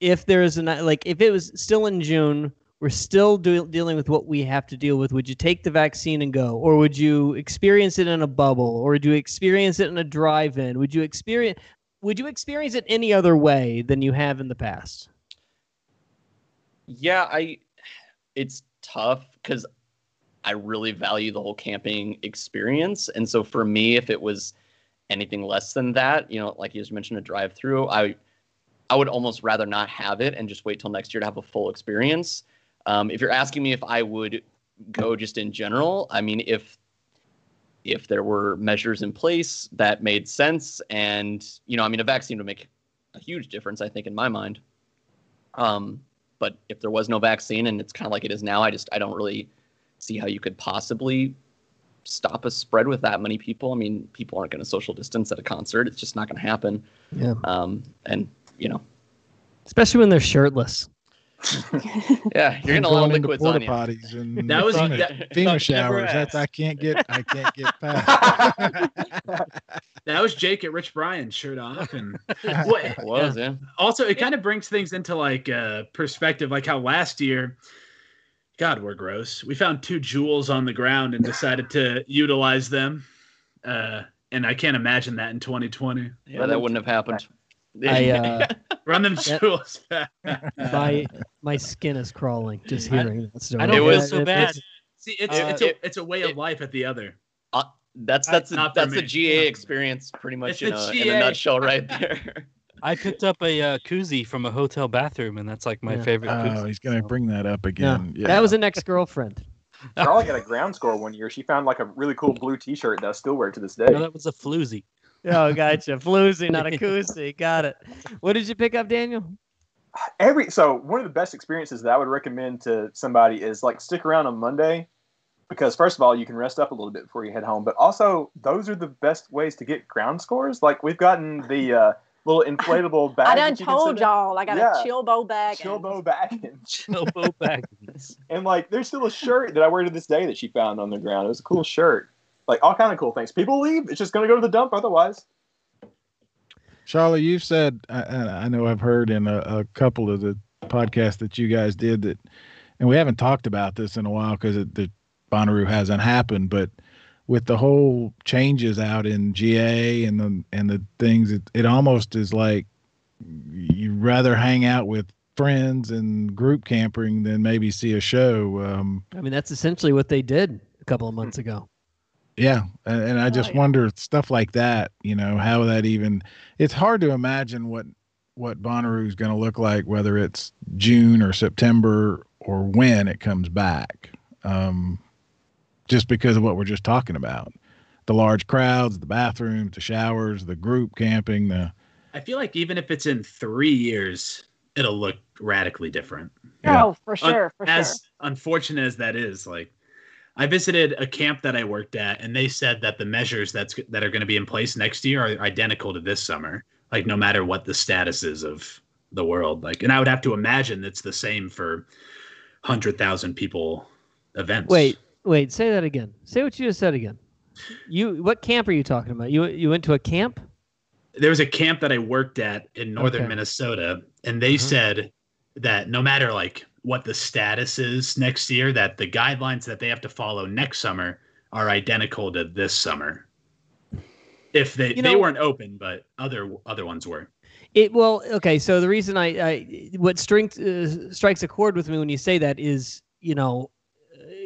If there is a like if it was still in June, we're still do, dealing with what we have to deal with. Would you take the vaccine and go, or would you experience it in a bubble, or would you experience it in a drive-in? Would you experience would you experience it any other way than you have in the past? Yeah, I it's tough because I really value the whole camping experience. And so for me, if it was anything less than that, you know, like you just mentioned a drive through, I I would almost rather not have it and just wait till next year to have a full experience. Um, if you're asking me if I would go just in general, I mean, if if there were measures in place that made sense, and you know, I mean, a vaccine would make a huge difference, I think, in my mind. Um, but if there was no vaccine and it's kind of like it is now, I just I don't really see how you could possibly stop a spread with that many people. I mean, people aren't going to social distance at a concert; it's just not going to happen. Yeah. Um, and you know, Especially when they're shirtless. Yeah, you're gonna getting a lot of liquids porta on you. potties and [LAUGHS] That was- FEMA, that- FEMA showers. That's I can't get. [LAUGHS] I can't get [LAUGHS] past. That was Jake at Rich Brian shirt off, and what, It was yeah. also it kind of brings things into like uh, perspective, like how last year, God, we're gross. We found two jewels on the ground and decided to utilize them, uh, and I can't imagine that in 2020. Yeah, that wouldn't have happened. I [LAUGHS] uh, Run them That- jewels back. my my skin is crawling just hearing that story. I don't It was- so It- bad. it's- See, it's Uh, it's a it- it's a way of life at the other. Uh, that's that's a, not that's the me. GA experience, pretty much in a, in a nutshell, right [LAUGHS] there. I picked up a uh, koozie from a hotel bathroom, and that's like my Yeah. favorite. Oh, koozie, he's gonna so. bring that up again. Yeah. that was an ex girlfriend. Sharla got a ground score one year. She found like a really cool blue T-shirt that I still wear to this day. No, that was a floozy. Oh, gotcha. Floozy, not a [LAUGHS] koozie. Got it. What did you pick up, Daniel? Every so one of the best experiences that I would recommend to somebody is like stick around on Monday because first of all you can rest up a little bit before you head home, but also those are the best ways to get ground scores. Like we've gotten the uh, little inflatable [LAUGHS] bag. I done that you can told y'all I got Yeah. a Chillbo bag. Chillbo bag. [LAUGHS] Chillbo Baggins. And like, there's still a shirt that I wear to this day that she found on the ground. It was a cool shirt. Like all kind of cool things. People leave. It's just gonna go to the dump otherwise. Charlie, you've said, I, I I know I've heard in a, a couple of the podcasts that you guys did that, and we haven't talked about this in a while because the Bonnaroo hasn't happened, but with the whole changes out in GA and the and the things, it, it almost is like you'd rather hang out with friends and group camping than maybe see a show. Um, I mean, that's essentially what they did a couple of months ago. Yeah, and, and I just yeah. wonder stuff like that. You know how that even. It's hard to imagine what what Bonnaroo is going to look like, whether it's June or September or when it comes back. Um, just because of what we're just talking about, the large crowds, the bathrooms, the showers, the group camping, the I feel like even if it's in three years, it'll look radically different. Oh, for sure, for as sure. unfortunate as that is, like I visited a camp that I worked at, and they said that the measures that's that are going to be in place next year are identical to this summer. Like no matter what the status is of the world, like, and I would have to imagine it's the same for hundred thousand people events. Wait, wait, say that again. Say what you just said again. You what camp are you talking about? You you went to a camp? there was a camp that I worked at in northern Okay. Minnesota, and they Mhm. said that no matter like what the status is next year, that the guidelines that they have to follow next summer are identical to this summer. If they You they weren't open, but other other ones were. It well, okay. So the reason I, I what strength uh, strikes a chord with me when you say that is, you know,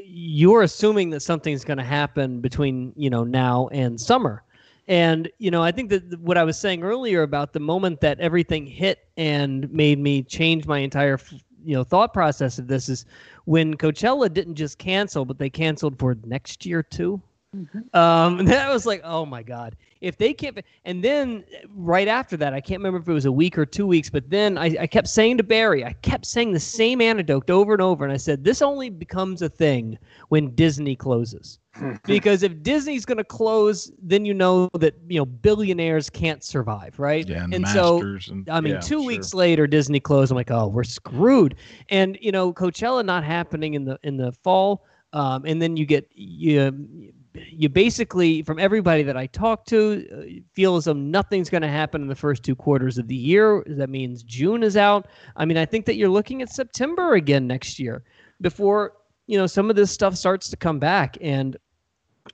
you're assuming that something's going to happen between you know now and summer, and you know I think that what I was saying earlier about the moment that everything hit and made me change my entire you know thought process of this is when Coachella didn't just cancel, but they canceled for next year too. Um, [LAUGHS] and that was like, oh my god, if they can't, and then right after that, I can't remember if it was a week or two weeks, but then I, I kept saying to Barry, I kept saying the same anecdote over and over, and I said, this only becomes a thing when Disney closes, [LAUGHS] because if Disney's going to close, then you know that you know billionaires can't survive, right? Yeah, and the so and- I mean, yeah, two sure. weeks later, Disney closed. I'm like, oh, we're screwed. And you know, Coachella not happening in the in the fall, um, and then you get you you basically from everybody that I talk to uh, feel as though nothing's going to happen in the first two quarters of the year. That means June is out. I mean, I think that you're looking at September again next year before you know some of this stuff starts to come back. And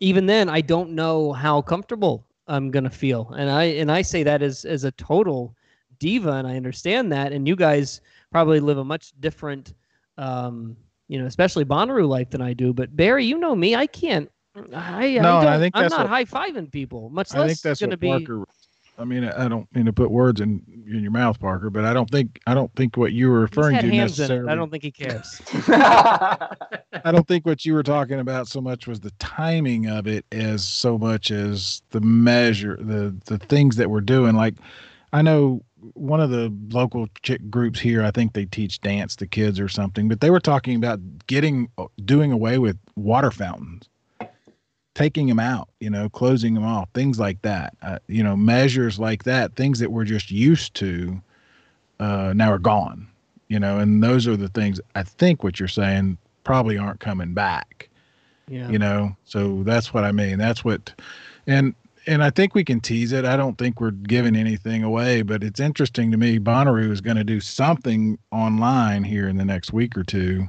even then i don't know how comfortable i'm going to feel. And i and i say that as as a total diva and i understand that. And you guys probably live a much different um you know especially Bonnaroo life than i do. But barry you know me. I can't i No, I and I think i'm that's not high-fiving people much I less think that's going to what be Parker. I mean, I I don't mean to put words in in your mouth, Parker, but I don't think I don't think what you were He's referring had to Hamms in it. necessarily. i don't think he cares [LAUGHS] I don't think what you were talking about so much was the timing of it as so much as the measure, the the things that we're doing. Like, I know one of the local chick groups here. I think they teach dance to kids or something, but they were talking about getting doing away with water fountains, taking them out. You know, closing them off, things like that. Uh, you know, measures like that, things that we're just used to, uh, now are gone you know and those are the things i think what you're saying probably aren't coming back yeah you know so that's what i mean that's what and and i think we can tease it i don't think we're giving anything away but it's interesting to me Bonnaroo is going to do something online here in the next week or two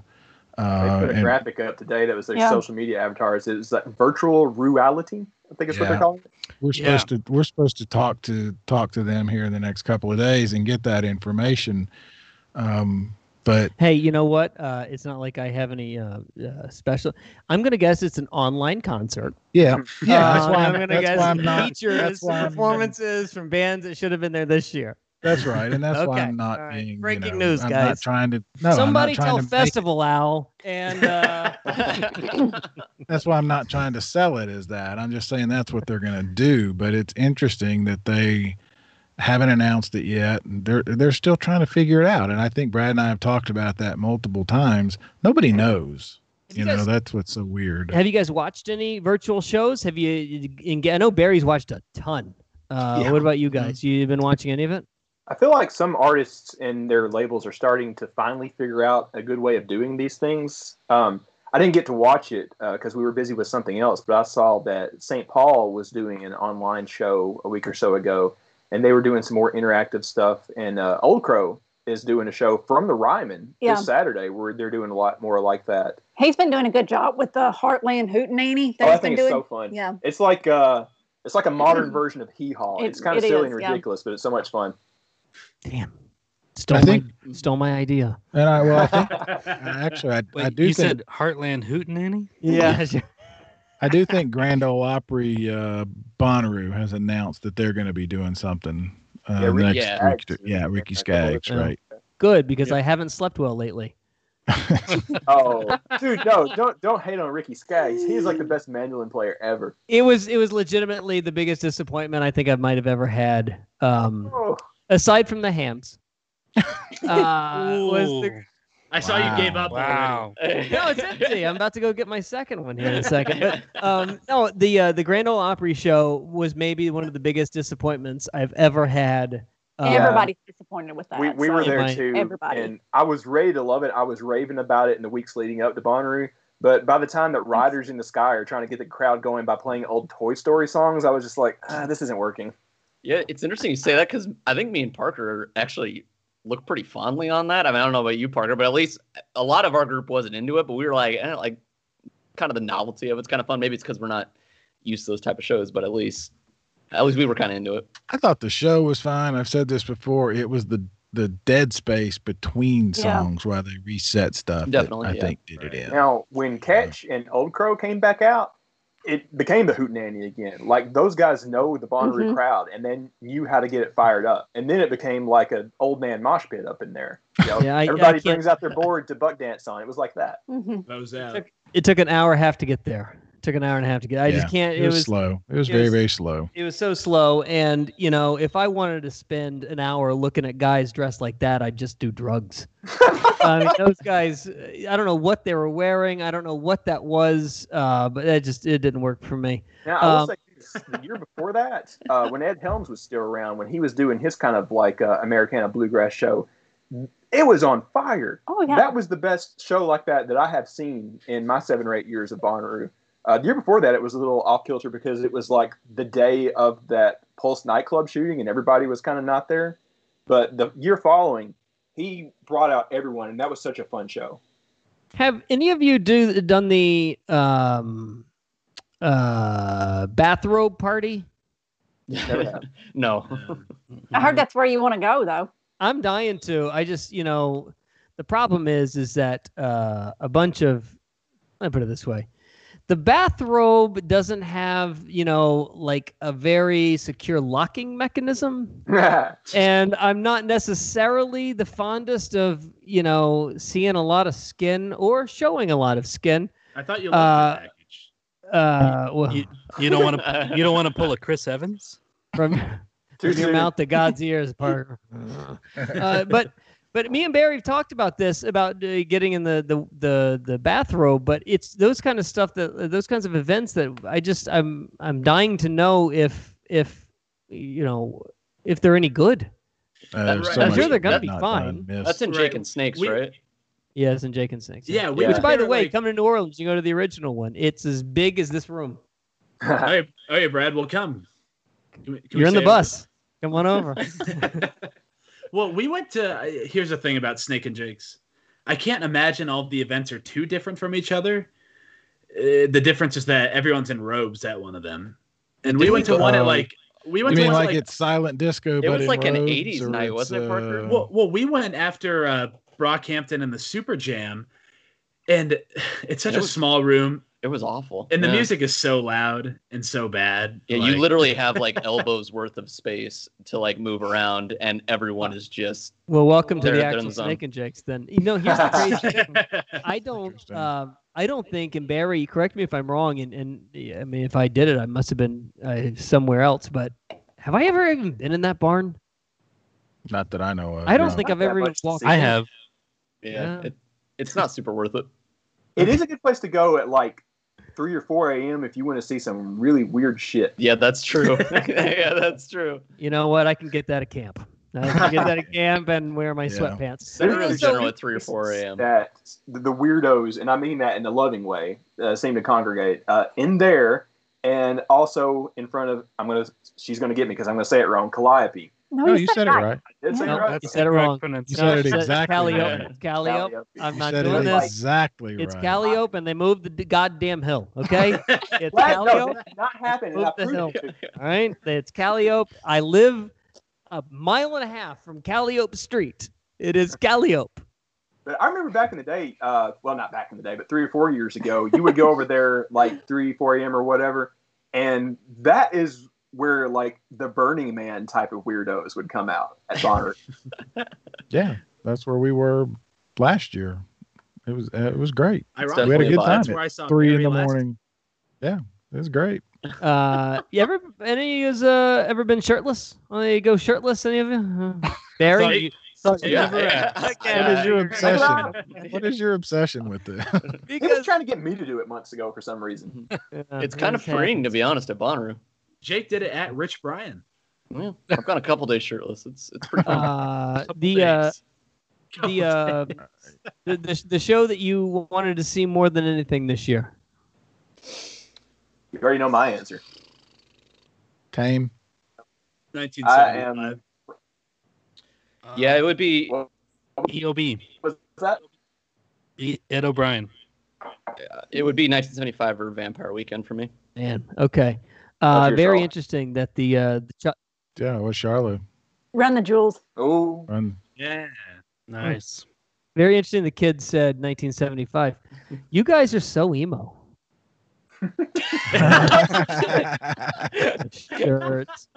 They uh, put a and- graphic up today that was their Yeah. social media avatars. It was like virtual reality. I think is what they're calling it. we're supposed to we're supposed to talk to talk to them here in the next couple of days and get that information um but Hey, you know what? Uh, it's not like I have any uh, uh, special. I'm gonna guess it's an online concert. yeah yeah that's Uh, why I'm i'm, gonna guess why i'm not features that's why I'm- performances from bands that should have been there this year. That's right, and that's why Okay, I'm not all right. being Breaking you know, news, I'm guys. not trying to. No, Somebody trying tell to make Festival Owl and uh, [LAUGHS] that's why I'm not trying to sell it. Is that. I'm just saying that's what they're going to do. But it's interesting that they haven't announced it yet. and They're they're still trying to figure it out. And I think Brad and I have talked about that multiple times. Nobody knows. Have You you know, guys- that's what's so weird. have you guys watched any virtual shows? Have you? I know Barry's watched a ton. Uh, Yeah. What about you guys? You been watching any of it? I feel like some artists and their labels are starting to finally figure out a good way of doing these things. Um, I didn't get to watch it because we were busy with something else, but I saw that St. Paul was doing an online show a week or so ago, and they were doing some more interactive stuff. And uh, Old Crow is doing a show from the Ryman Yeah. this Saturday where they're doing a lot more like that. He's been doing a good job with the Heartland Hootenanny. that Oh, I think it's doing. so fun. Yeah. It's like uh, it's like a modern [CLEARS THROAT] version of Hee Haw. It- It's kind of silly is, and yeah. ridiculous, but it's so much fun. Stole I think- my stole my idea. And I well, I think [LAUGHS] actually, I, Wait, I do you think said Heartland Hootenanny? Yeah. [LAUGHS] I do think Grand Ole Opry uh, Bonnaroo has announced that they're going to be doing something uh, Yeah, Ricky next Skaggs week. to- yeah, Ricky a couple of Skaggs, right? Good because I haven't slept well lately. [LAUGHS] Oh, dude, no, don't don't hate on Ricky Skaggs. He's like the best mandolin player ever. It was it was legitimately the biggest disappointment I think I might have ever had. Um, Oh, aside from the Hamms. [LAUGHS] Uh, was the, I saw you gave up. Wow. [LAUGHS] no, it's empty. I'm about to go get my second one here in a second. But um, no, the uh, the Grand Ole Opry show was maybe one of the biggest disappointments I've ever had. Uh, Everybody's disappointed with that. we, we so- were there too, Everybody. and I was ready to love it. I was raving about it in the weeks leading up to Bonnaroo. But by the time that Riders in the Sky are trying to get the crowd going by playing old Toy Story songs, I was just like, ah, this isn't working. Yeah, it's interesting you say that because I think me and Parker actually look pretty fondly on that. I mean, I don't know about you, Parker, but at least a lot of our group wasn't into it. But we were like, eh, like, kind of the novelty of it's kind of fun. Maybe it's because we're not used to those type of shows, but at least, at least we were kind of into it. I thought the show was fine. I've said this before. It was the the dead space between Yeah. songs while they reset stuff. that Definitely, I yeah. think did it in. Now, when Ketch and Old Crow came back out, it became the Hootenanny again. Like those guys know the Bonnaroo Mhm. crowd, and then knew how to get it fired up. And then it became like an old man mosh pit up in there. You know, Yeah, I- I everybody can't- brings out their board to buck dance on. It was like that. Mhm. Those out. took, it took an hour and a half to get there. It took an hour and a half to get. I Yeah, just can't. It was, slow. It was it very was- very slow. It was so slow, and you know, if I wanted to spend an hour looking at guys dressed like that, I'd just do drugs. [LAUGHS] I mean, those guys. I don't know what they were wearing. I don't know what that was, uh, but it just it didn't work for me. Now, I will Um, say the year before that, uh, when Ed Helms was still around, when he was doing his kind of like uh, Americana bluegrass show, it was on fire. Oh yeah. That was the best show like that that I have seen in my seven or eight years of Bonnaroo. Uh, the year before that, it was a little off kilter because it was like the day of that Pulse nightclub shooting, and everybody was kind of not there. But the year following, he brought out everyone, and that was such a fun show. Have any of you do done the um, uh, bathrobe party? [LAUGHS] No. I heard that's where you want to go though. I'm dying to. I just, you know, the problem is, is that uh, a bunch of, let me put it this way, the bathrobe doesn't have, you know, like a very secure locking mechanism, [LAUGHS] and I'm not necessarily the fondest of, you know, seeing a lot of skin or showing a lot of skin. I thought you Uh, liked the package. Uh, well, You, you don't want to [LAUGHS] you don't want to pull a Chris Evans? from, from your mouth to God's ears, Parker. [LAUGHS] uh, but but me and Barry have talked about this about uh, getting in the, the the the bathrobe. But it's those kind of stuff that those kinds of events that I just I'm I'm dying to know if if you know if they're any good. Uh, so. I'm sure they're gonna not be done, fine. That's in Right. Jake and Snakes, We- right? Yes, and Jake and Snakes. Yeah, we Yeah. Which, by the way, like, coming to New Orleans, you go to the original one. It's as big as this room. [LAUGHS] hey, hey, Brad, we'll come. Can we- can You're in the say- bus. Come on over. [LAUGHS] [LAUGHS] well, we went to. uh, Here's the thing about Snake and Jake's. I can't imagine all the events are too different from each other. Uh, the difference is that everyone's in robes at one of them, and we Did went we to one at like we You went to mean one like, like, it's silent disco? It but was in like an 80s night, wasn't it, Parker? uh, well, well, we went after uh, Brockhampton and the Super Jam, and [SIGHS] it's such It a was- small room, It was awful. and the Yeah. music is so loud and so bad. Yeah, like- you literally have [LAUGHS] like elbows worth of space to like move around, and everyone is just Well, welcome to the actual the. Snake and Jakes. Then you know here's the [LAUGHS] crazy thing. [LAUGHS] I don't. Interesting. Um, I don't think. And Barry, correct me if I'm wrong. And, and I mean, if I did it, I must have been uh, somewhere else. But have I ever even been in that barn? Not that I know of. I don't no. think Not I've ever even walked. I have. yeah, Yeah. It, it's not super worth it. it is a good place to go at like three or four a.m. if you want to see some really weird shit. Yeah, that's true. [LAUGHS] [LAUGHS] yeah, that's true. You know what? I can get that at camp. I can get that at [LAUGHS] camp and wear my Yeah. sweatpants. Center There's is so general at 3 or 4 a.m. That the, the weirdos, and I mean that in a loving way, uh, seem to congregate. Uh, in there, and also in front of I'm gonna she's gonna get me because I'm gonna say it wrong. Calliope. No, No, you you said said it right. right. I No, it right. You said it wrong. You No, said it exactly Calliope. right. It's Calliope. Calliope. I'm You not said doing it this. exactly right. It's. Calliope, and they moved the goddamn hill. Okay, [LAUGHS] it's What? No, Calliope. that not happening. and Move the hill. All right, it's Calliope. I live a mile and a half from Calliope Street. It is Calliope. But I remember back in the day, uh, well, not back in the day, but three or four years ago, you would go over there like 3, 4 a.m. or whatever. And that is where like the Burning Man type of weirdos would come out at Bonner. [LAUGHS] Yeah, that's where we were last year. It was uh, it was great. Ironically, we had a good Definitely a vibe. time. That's where I saw three in Barry the last- morning. Yeah, it was great. Uh, [LAUGHS] you ever any of you uh, ever been shirtless? Oh, you go shirtless? Any of you? Uh, [LAUGHS] Barry? Thought you- Thought you Yeah. never asked. What Okay. is your obsession? what is your obsession with it? he was trying to get me to do it months ago for some reason. Yeah, It's kind of okay. freeing to be honest at Bonnaroo. Jake did it at Rich Brian. Yeah, I've gone a couple days shirtless. It's it's pretty fun. Uh, the uh, the [LAUGHS] uh, the, the the show that you wanted to see more than anything this year. You already know my answer. Tame. I 1975. am. yeah, it would be. Well, EOB. was that? E- Ed O'Brien. It would be 1975 or Vampire Weekend for me. Man, okay. What's Uh, very show? interesting that the uh, the ch- Yeah, it was Sharla. Run the jewels. Oh, Run. Yeah. Nice. very interesting. The kid said 1975. You guys are so emo. [LAUGHS] shirts.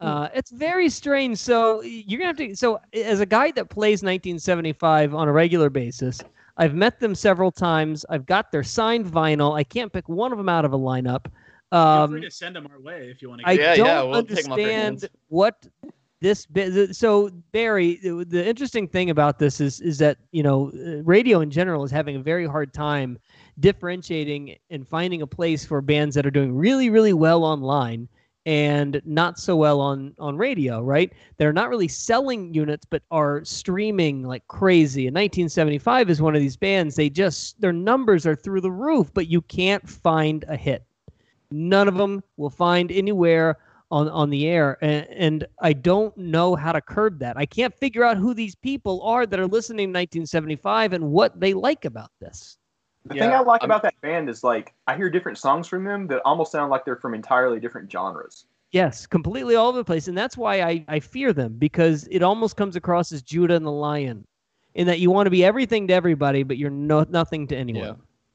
Uh, it's very strange. So you're gonna have to. So as a guy that plays 1975 on a regular basis, I've met them several times. I've got their signed vinyl. I can't pick one of them out of a lineup. Feel Um, free to send them our way if you want to. I Yeah, don't yeah, we'll take 'em off their understand what this bit. So Barry, the, the interesting thing about this is is that you know uh, radio in general is having a very hard time differentiating and finding a place for bands that are doing really really well online and not so well on on radio right they're not really selling units but are streaming like crazy and 1975 is one of these bands they just their numbers are through the roof but you can't find a hit none of them will find anywhere on on the air and, and i don't know how to curb that i can't figure out who these people are that are listening to 1975 and what they like about this the Yeah, thing I like I'm- about that band is like I hear different songs from them that almost sound like they're from entirely different genres. yes completely all over the place and that's why i i fear them because it almost comes across as judah and the lion in that you want to be everything to everybody but you're no nothing to anyone Yeah.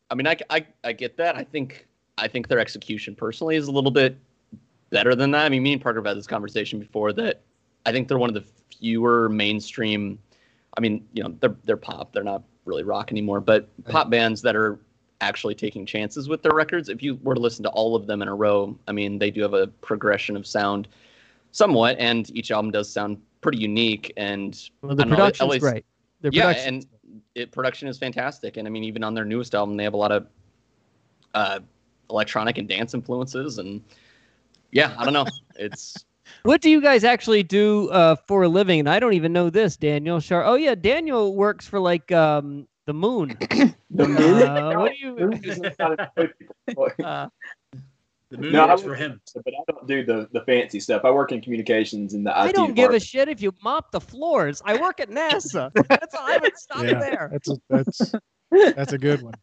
I mean, I, I, I get that. I think I think their execution personally is a little bit better than that. I mean, me and Parker have had this conversation before that I think they're one of the fewer mainstream. I mean, you know, they're they're pop. They're not really rock anymore, but pop bands that are actually taking chances with their records. If you were to listen to all of them in a row, I mean, they do have a progression of sound, somewhat, and each album does sound pretty unique. And well, the I don't know, at production's least- great their yeah, production and it production is fantastic. And I mean, even on their newest album, they have a lot of uh, electronic and dance influences. And yeah, I don't know. [LAUGHS] It's What do you guys actually do uh, for a living? And I don't even know this, Daniel. Sure. Oh yeah, Daniel works for like um, the moon. [COUGHS] The Uh, what do you? [LAUGHS] Uh, The movie No, I for him. but I don't do the, the fancy stuff. I work in communications in the IT I don't give a shit if you mop the floors. I work at NASA. [LAUGHS] That's all. I would stop Yeah. there. That's a, that's that's a good one.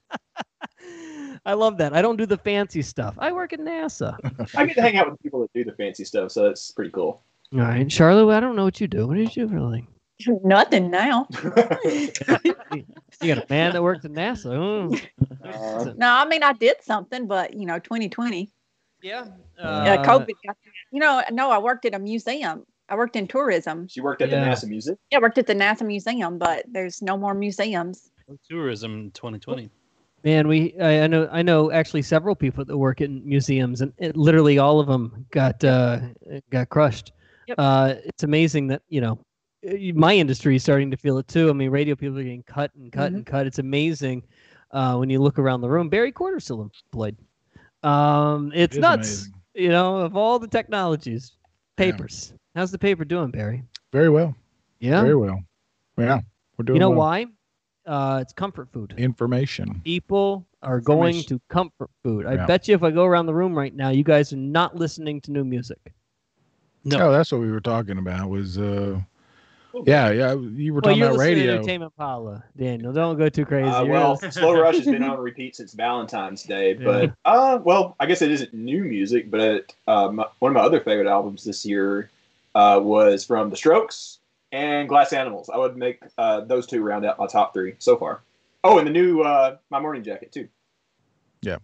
I love that. I don't do the fancy stuff. I work at NASA. I get to hang out with people that do the fancy stuff, so that's pretty cool. All right, Sharla. I don't know what you do. What do you do for a? [LAUGHS] Nothing now. [LAUGHS] You got a man that works at NASA. [LAUGHS] Uh, No, I mean I did something, but you know, 2020. Yeah. yeah, COVID. You know, no, I worked at a museum. I worked in tourism. she worked at Yeah. the NASA Museum. Yeah, I worked at the NASA Museum, but there's no more museums. Tourism in 2020. Man, we I, I know I know actually several people that work in museums, and it, literally all of them got uh, got crushed. Yep. Uh, it's amazing that you know my industry is starting to feel it too. I mean, radio people are getting cut and cut and cut. It's amazing uh, when you look around the room. Barry Courter still employed. Um, it's It nuts. amazing. You know, of all the technologies, Yeah. papers. How's the paper doing, Barry? Very well. Yeah. Very well. Yeah. We're doing you know well. why? Uh, it's comfort food. Information. people are going to comfort food. I Yeah. bet you if I go around the room right now, you guys are not listening to new music. No, that's what we were talking about. Was uh, yeah, yeah. You were well, talking you're about listening to radio. Entertainment Paula, Daniel. Don't go too crazy. Uh, You're well, Slow [LAUGHS] Rush has been on repeat since Valentine's Day, but uh, well, I guess it isn't new music. But uh, my, one of my other favorite albums this year uh, was from The Strokes and Glass Animals. I would make uh, those two round out my top three so far. Oh, and the new uh, My Morning Jacket too. Yeah.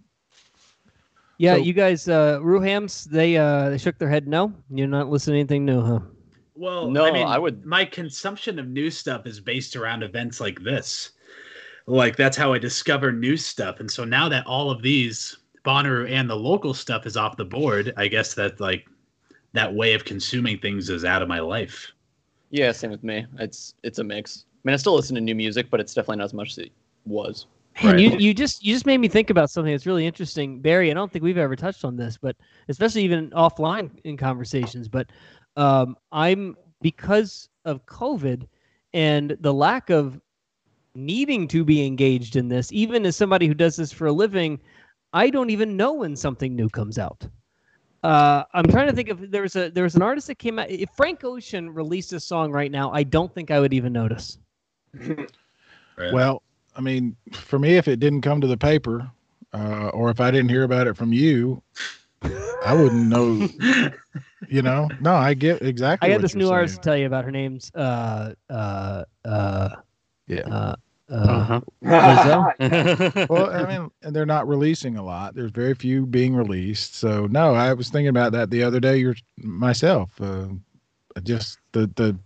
yeah, so- you guys, uh, RooHamms, they uh, they shook their head. No, you're not listening to anything new, huh? Well, No, I mean, I would- My consumption of new stuff is based around events like this. Like that's how I discover new stuff, and so now that all of these Bonnaroo and the local stuff is off the board, I guess that like that way of consuming things is out of my life. Yeah, same with me. It's it's a mix. I mean, I still listen to new music, but it's definitely not as much as it was. Man, you, you just you just made me think about something that's really interesting, Barry. I don't think we've ever touched on this, but especially even offline in conversations. But um, I'm because of COVID and the lack of needing to be engaged in this, even as somebody who does this for a living, I don't even know when something new comes out. Uh, I'm trying to think if there was a there was an artist that came out. If Frank Ocean released a song right now, I don't think I would even notice. [LAUGHS] Well, I mean, for me, if it didn't come to the paper, uh, or if I didn't hear about it from you, I wouldn't know. You know, no, I get exactly. I got what this you're new saying. artist to tell you about. Her name's uh uh uh yeah uh, Uh-huh. [LAUGHS] Lizzo. [LAUGHS] well, I mean, and they're not releasing a lot. There's very few being released. So no, I was thinking about that the other day. You're myself. Uh, just the the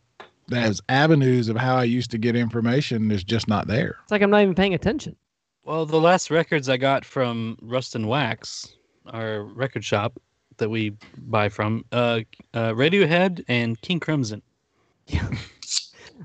as avenues of how I used to get information is just not there. It's like I'm not even paying attention. Well, the last records I got from Rust and Wax, our record shop that we buy from, uh, uh, Radiohead and King Crimson. [LAUGHS]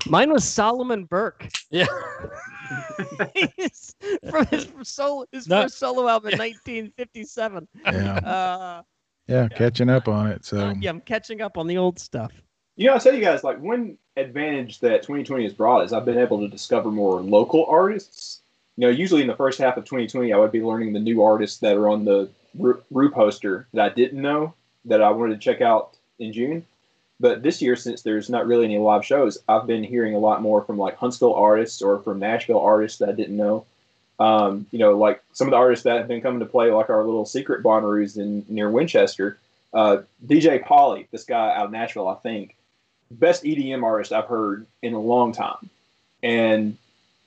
Mine was Solomon Burke. Yeah. [LAUGHS] He's from his from solo his No. first solo album in 1957. Yeah. Uh, Yeah, catching up on it. So yeah, I'm catching up on the old stuff. You know, I tell you guys, like one advantage that 2020 has brought is I've been able to discover more local artists. You know, usually in the first half of 2020, I would be learning the new artists that are on the Ru Ru poster that I didn't know that I wanted to check out in June. But this year, since there's not really any live shows, I've been hearing a lot more from like Huntsville artists or from Nashville artists that I didn't know. Um, you know, like some of the artists that have been coming to play, like our little secret Bonnaroos in near Winchester. Uh, DJ Polly, this guy out of Nashville, I think, best EDM artist I've heard in a long time. And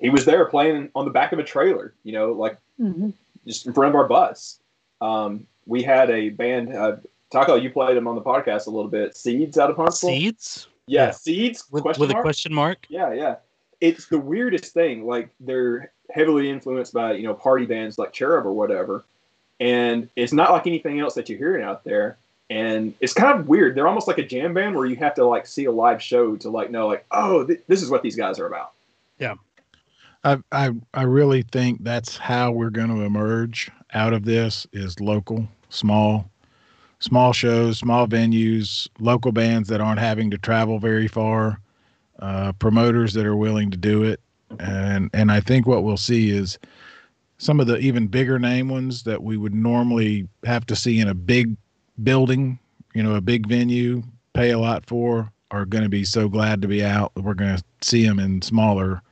he was there playing on the back of a trailer, you know, like just in front of our bus. Um, we had a band, uh, Taco, you played them on the podcast a little bit. Seeds out of Huntsville. Seeds? Yeah, Seeds. With, question with a mark? question mark? Yeah, yeah. It's the weirdest thing. Like they're heavily influenced by you know party bands like Cherub or whatever, and it's not like anything else that you're hearing out there. And it's kind of weird. They're almost like a jam band where you have to like see a live show to like know like oh th- this is what these guys are about. Yeah. I I I really think that's how we're going to emerge out of this is local, small, small shows, small venues, local bands that aren't having to travel very far, uh, promoters that are willing to do it, and and I think what we'll see is some of the even bigger name ones that we would normally have to see in a big building, you know, a big venue, pay a lot for, are going to be so glad to be out. that We're going to see them in smaller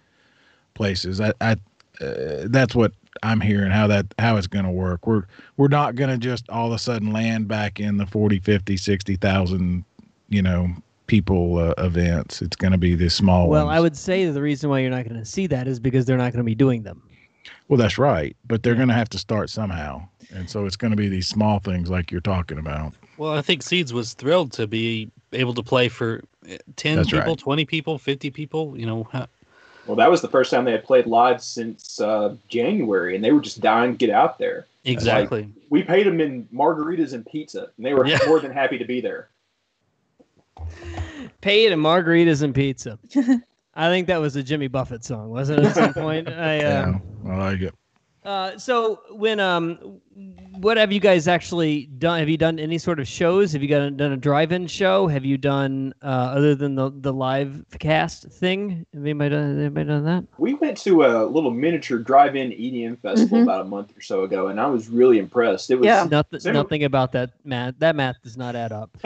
places. I, I uh, that's what I'm hearing how that how it's going to work. We're we're not going to just all of a sudden land back in the 40, 50, 60,000, you know, people uh, events. It's going to be this small Well, ones. I would say the reason why you're not going to see that is because they're not going to be doing them. Well, that's right, but they're going to have to start somehow. And so it's going to be these small things like you're talking about. Well, I think Seeds was thrilled to be able to play for uh, 10 That's people, right. 20 people, 50 people. You know, ha- Well, that was the first time they had played live since uh, January, and they were just dying to get out there. Exactly. Like, we paid them in margaritas and pizza, and they were Yeah. more than happy to be there. [LAUGHS] Paid in margaritas and pizza. [LAUGHS] I think that was a Jimmy Buffett song, wasn't it? At some [LAUGHS] point, I uh, Yeah, I like it. Uh, so when um, what have you guys actually done? Have you done any sort of shows? Have you done done a drive-in show? Have you done uh, other than the the live cast thing? Have anybody done, anybody done that? We went to a little miniature drive-in EDM festival Mhm. about a month or so ago, and I was really impressed. It was Yeah. Nothing. similar- Nothing about that math. That math does not add up. [LAUGHS]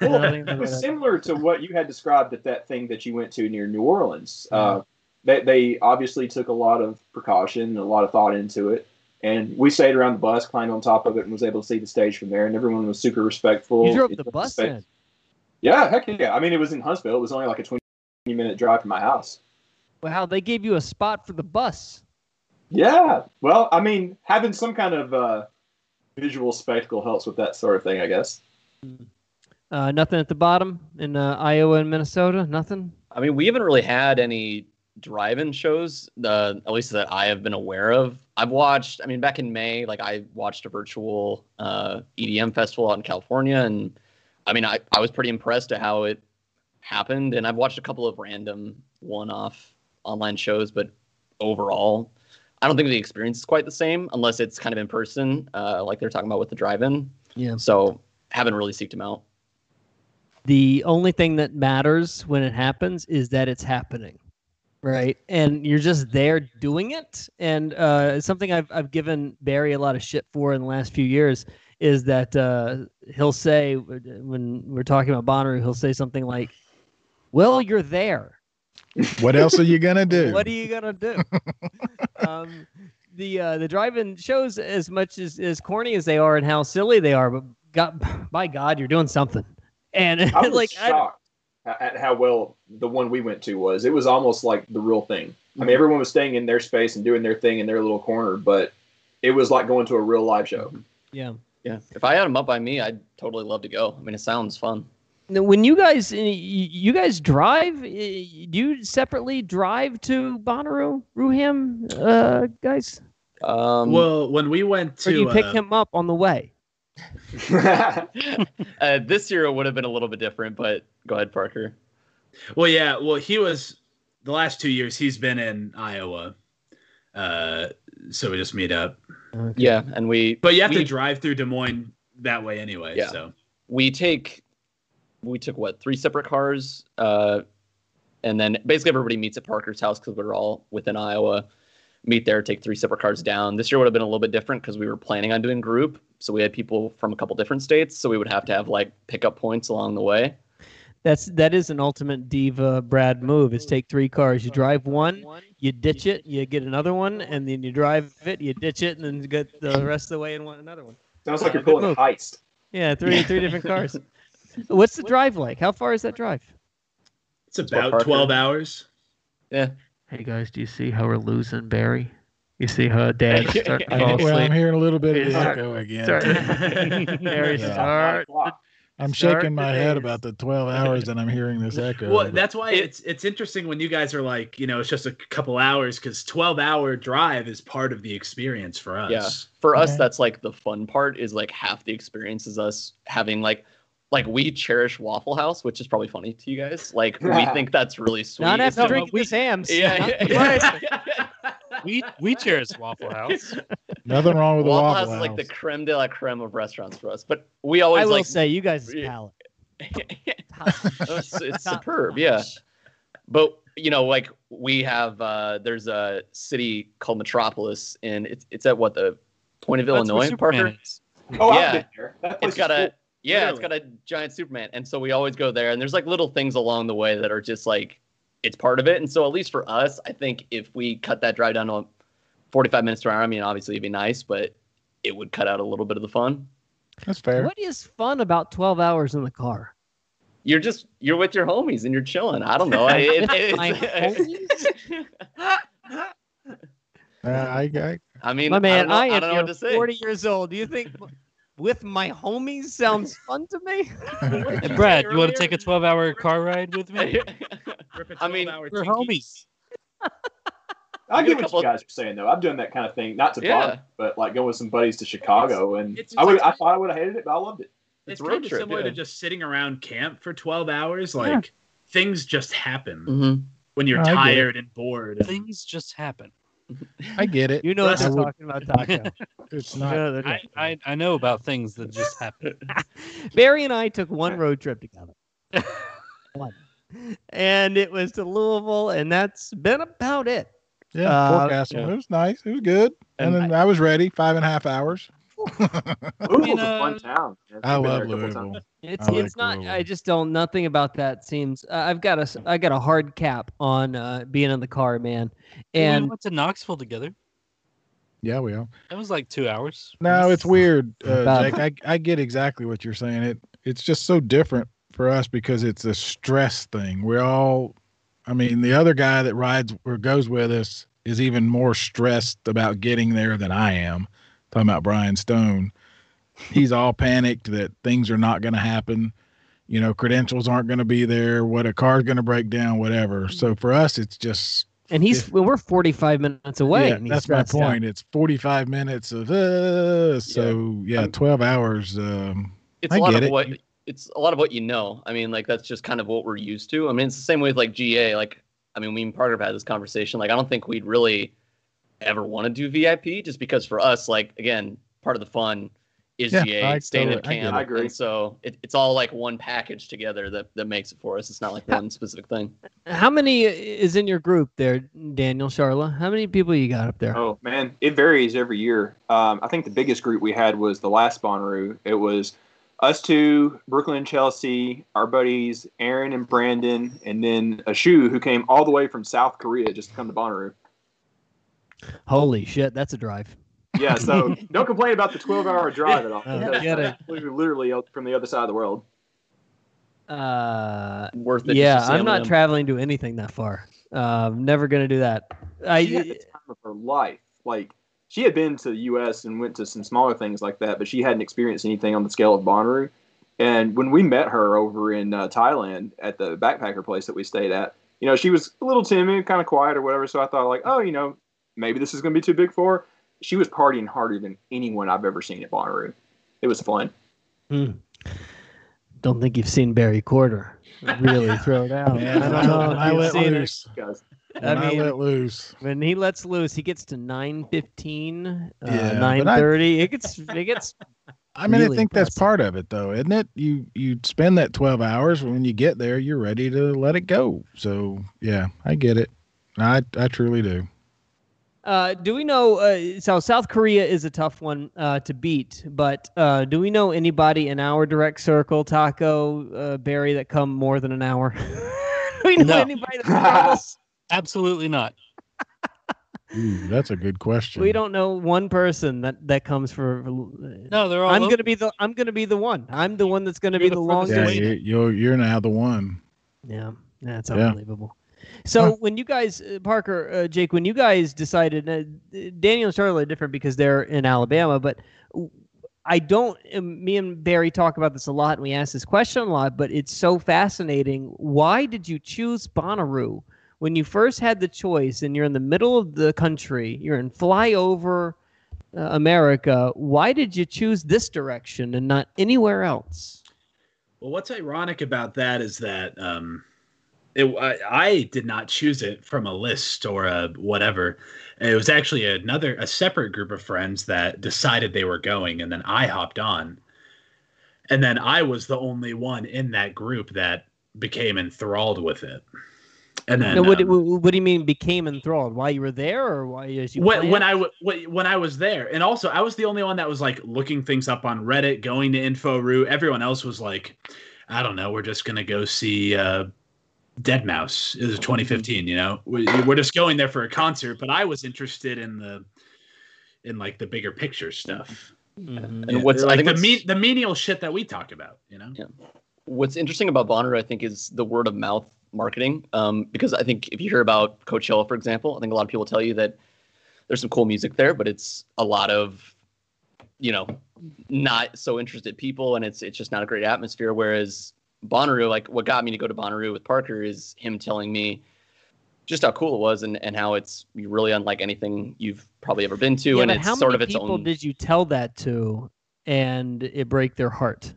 well, it was similar to what you had described at that thing that you went to near New Orleans. Uh, they, they obviously took a lot of precaution and a lot of thought into it. And we stayed around the bus, climbed on top of it, and was able to see the stage from there. And everyone was super respectful. You drove the bus spa- in. Yeah, heck yeah. I mean, it was in Huntsville. It was only like a 20 minute drive from my house. Wow, they gave you a spot for the bus. Yeah. Well, I mean, having some kind of uh, visual spectacle helps with that sort of thing, I guess. Uh, nothing at the bottom in uh, Iowa and Minnesota. Nothing. I mean, we haven't really had any drive-in shows, uh, at least that I have been aware of. I've watched. I mean, back in May, like I watched a virtual uh, EDM festival out in California, and I mean, I, I was pretty impressed at how it happened. And I've watched a couple of random one-off online shows, but overall, I don't think the experience is quite the same unless it's kind of in person, uh, like they're talking about with the drive-in. Yeah. So haven't really seeked them out. The only thing that matters when it happens is that it's happening, right? And you're just there doing it. And uh, something I've I've given Barry a lot of shit for in the last few years is that uh, he'll say when we're talking about Bonnaroo, he'll say something like, "Well, you're there." [LAUGHS] What else are you gonna do? [LAUGHS] What are you gonna do? [LAUGHS] um, the uh, the drive-in shows, as much as as corny as they are and how silly they are, but God, by God, you're doing something. And I was like, I, shocked at at how well the one we went to was. It was almost like the real thing. I mean, everyone was staying in their space and doing their thing in their little corner, but it was like going to a real live show. yeah. Yeah. If I had them up by me, I'd totally love to go. I mean, it sounds fun. Now, when you guys uh, you guys drive, uh, do you separately drive to Bonnaroo, RooHamm, uh, guys, Um, well, when we went or to do you pick uh, him up on the way? [LAUGHS] [LAUGHS] uh, this year it would have been a little bit different, but go ahead, Parker. Well, yeah. Well, he was the last two years. He's been in Iowa, uh, so we just meet up. Yeah, and we But you have we, to drive through Des Moines that way anyway. Yeah. So we take we took what three separate cars, uh, and then basically everybody meets at Parker's house because we're all within Iowa. Meet there, take three separate cars down. This year would have been a little bit different because we were planning on doing group, so we had people from a couple different states, so we would have to have like pickup points along the way. That's that is an ultimate diva Brad move. Is take three cars, you drive one, you ditch it, you get another one, and then you drive it, you ditch it, and then you get the rest of the way in one another one. Sounds like you're pulling a move. heist. Yeah, three three different [LAUGHS] cars. What's the drive like? How far is that drive? it's about twelve hours. Yeah, Hey guys, do you see how we're losing Barry? You see her dad [LAUGHS] starting to I- fall well, I'm asleep? hearing a little bit of the Yeah. echo again. Start- [LAUGHS] Barry, Yeah. start. I'm Start shaking my the head days. about the 12 hours and I'm hearing this echo. Well, of it. that's why it's it's interesting when you guys are like, you know, it's just a couple hours because twelve hour drive is part of the experience for us. Yeah. For us, Okay. that's like the fun part is like half the experience is us having like like we cherish Waffle House, which is probably funny to you guys. Like we think that's really sweet. Not It's after not- drinking this Hamms. Yeah, yeah, [LAUGHS] yeah. We we cherish Waffle House. [LAUGHS] Nothing wrong with the Waffle Waffle House House. is like the creme de la creme of restaurants for us. But we always I will like say, you guys' Yeah. palate. [LAUGHS] it's, it's superb, yeah. But you know, like we have uh there's a city called Metropolis and it's it's at what the Point of That's Illinois, Superman Parker? is. Oh, Yeah. I've been there. That place It's got is a cool. yeah, it's got a giant Superman, and so we always go there. And there's like little things along the way that are just like it's part of it. And so at least for us, I think if we cut that drive down to 45 minutes to an hour, I mean, obviously it'd be nice, but it would cut out a little bit of the fun. That's fair. What is fun about 12 hours in the car? You're just you're with your homies and you're chilling. I don't know. I, it- [LAUGHS] it's- My homies? [LAUGHS] Uh, I, I, I mean, My man, I I, don't know, I don't know am what to say. 40 years old. Do you think with my homies sounds [LAUGHS] fun to me? Hey, Brad, you want to take a 12 hour car ride with me? [LAUGHS] I mean, We're homies. [LAUGHS] I You get get what you guys are saying though. I'm doing that kind of thing, not to Yeah. Bond, but like going with some buddies to Chicago, and it's I would. like- I thought I would have hated it, but I loved it. It's, It's road kind of trip, similar yeah. to just sitting around camp for 12 hours. Like things just happen Mhm. when you're I tired and bored. and- Things just happen. I get it. You know what I they're would- talking about, Taco. [LAUGHS] It's You not. know I, I, I know about things that just [LAUGHS] happen. Barry and I took one road trip together. [LAUGHS] One. And it was to Louisville, and that's been about it. Yeah, Uh, forecasting. yeah. It was nice. It was good. And, And then I, was ready. Five and a half hours. Louisville's a fun town. man. I love there Louisville. It's I like it's not. I just don't. Nothing about that seems. Uh, I've got a s- I got a hard cap on uh, being in the car, man. we And went to Knoxville together. Yeah, we are. That was like two hours. No, it's weird, uh, Jake. I, I get exactly what you're saying. It it's just so different for us because it's a stress thing. We're all, I mean, the other guy that rides or goes with us is even more stressed about getting there than I am. Talking about Brian Stone, he's all panicked that things are not going to happen. You know, credentials aren't going to be there. What a car's going to break down, whatever. So for us, it's just and he's well, we're forty five minutes away. yeah, and that's my stressed out. point. It's 45 minutes of uh, so yeah, 12 hours. Um, it's I a lot get of it. what it's a lot of what you know. I mean, like that's just kind of what we're used to. I mean, it's the same way with like GA. Like, I mean, we and Parker have had this conversation. Like, I don't think we'd really ever want to do VIP just because for us, like, again, part of the fun is Yeah, GA I staying totally- at I get camp. it. I agree. And so it, it's all like one package together that, that makes it for us. It's not like one specific thing. How many is in your group there, Daniel Sharla? How many people you got up there? Oh man, it varies every year. Um, I think the biggest group we had was the last Bonnaroo. It was us two, Brooklyn and Chelsea, our buddies Aaron and Brandon, and then Ashu, who came all the way from South Korea just to come to Bonnaroo. Holy shit, that's a drive. Yeah, so [LAUGHS] don't complain about the 12-hour drive at all. [LAUGHS] Because get it. We're literally from the other side of the world. Uh, Worth it. yeah, just to see I'm not them. traveling to anything that far. Uh, I'm never gonna do that. She had the I time of her life. Like she had been to the U.S. and went to some smaller things like that, but she hadn't experienced anything on the scale of Bonnaroo. And when we met her over in uh, Thailand at the backpacker place that we stayed at, you know, she was a little timid, kind of quiet or whatever. So I thought, like, oh, you know, maybe this is going to be too big for her. She was partying harder than anyone I've ever seen at Bonnaroo. It was fun. Hmm. don't think you've seen Barry Courter really [LAUGHS] throw down. Man, I don't know I let it. loose. Guys, When I, mean- let loose. When he lets loose, he gets to nine fifteen, uh, Yeah, but nine thirty. It gets it gets. [LAUGHS] I mean, really I think that's part of it, though, isn't it? You you spend that twelve hours when you get there, you're ready to let it go. So yeah, I get it. I I truly do. Uh, do we know? Uh, so South Korea is a tough one uh, to beat, but uh, do we know anybody in our direct circle, Taco uh, Barry, that come more than an hour? [LAUGHS] do we know No. anybody that? [LAUGHS] Absolutely not. Ooh, that's a good question. We don't know one person that that comes for. No, they're all. I'm over- gonna be the. I'm gonna be the one. I'm the one that's gonna be You're the, the furthest Yeah, longest. you, you're you're now the one. Yeah, that's Yeah. Unbelievable. So when you guys, uh, Parker, uh, Jake, when you guys decided, uh, Daniel and Sharla are different because they're in Alabama, but I don't. um, Me and Barry talk about this a lot, and we ask this question a lot. But it's so fascinating. Why did you choose Bonnaroo when you first had the choice, and you're in the middle of the country? You're in flyover uh, America. Why did you choose this direction and not anywhere else? Well, what's ironic about that is that um, it, I, I did not choose it from a list or a whatever. It was actually another, a separate group of friends that decided they were going, and then I hopped on. And then I was the only one in that group that became enthralled with it. And then Now, what, um, what, what do you mean became enthralled? Why you were there, or why as you when, when I w- when I was there, and also I was the only one that was like looking things up on Reddit, going to InfoRoo. Everyone else was like, I don't know, we're just gonna go see uh, deadmau5. is 2015, you know, we, we're just going there for a concert. But I was interested in the in like the bigger picture stuff, Mhm. And what's like the what's, me- the menial shit that we talk about, you know. what's interesting about Bonnaroo, I think, is the word of mouth marketing. Um, because I think if you hear about Coachella, for example, I think a lot of people tell you that there's some cool music there, but it's a lot of, you know, not so interested people, and it's it's just not a great atmosphere. Whereas Bonnaroo, like what got me to go to Bonnaroo with Parker is him telling me just how cool it was and, and how it's really unlike anything you've probably ever been to, yeah, and it's how sort of its people own. did you tell that to, and it break their heart?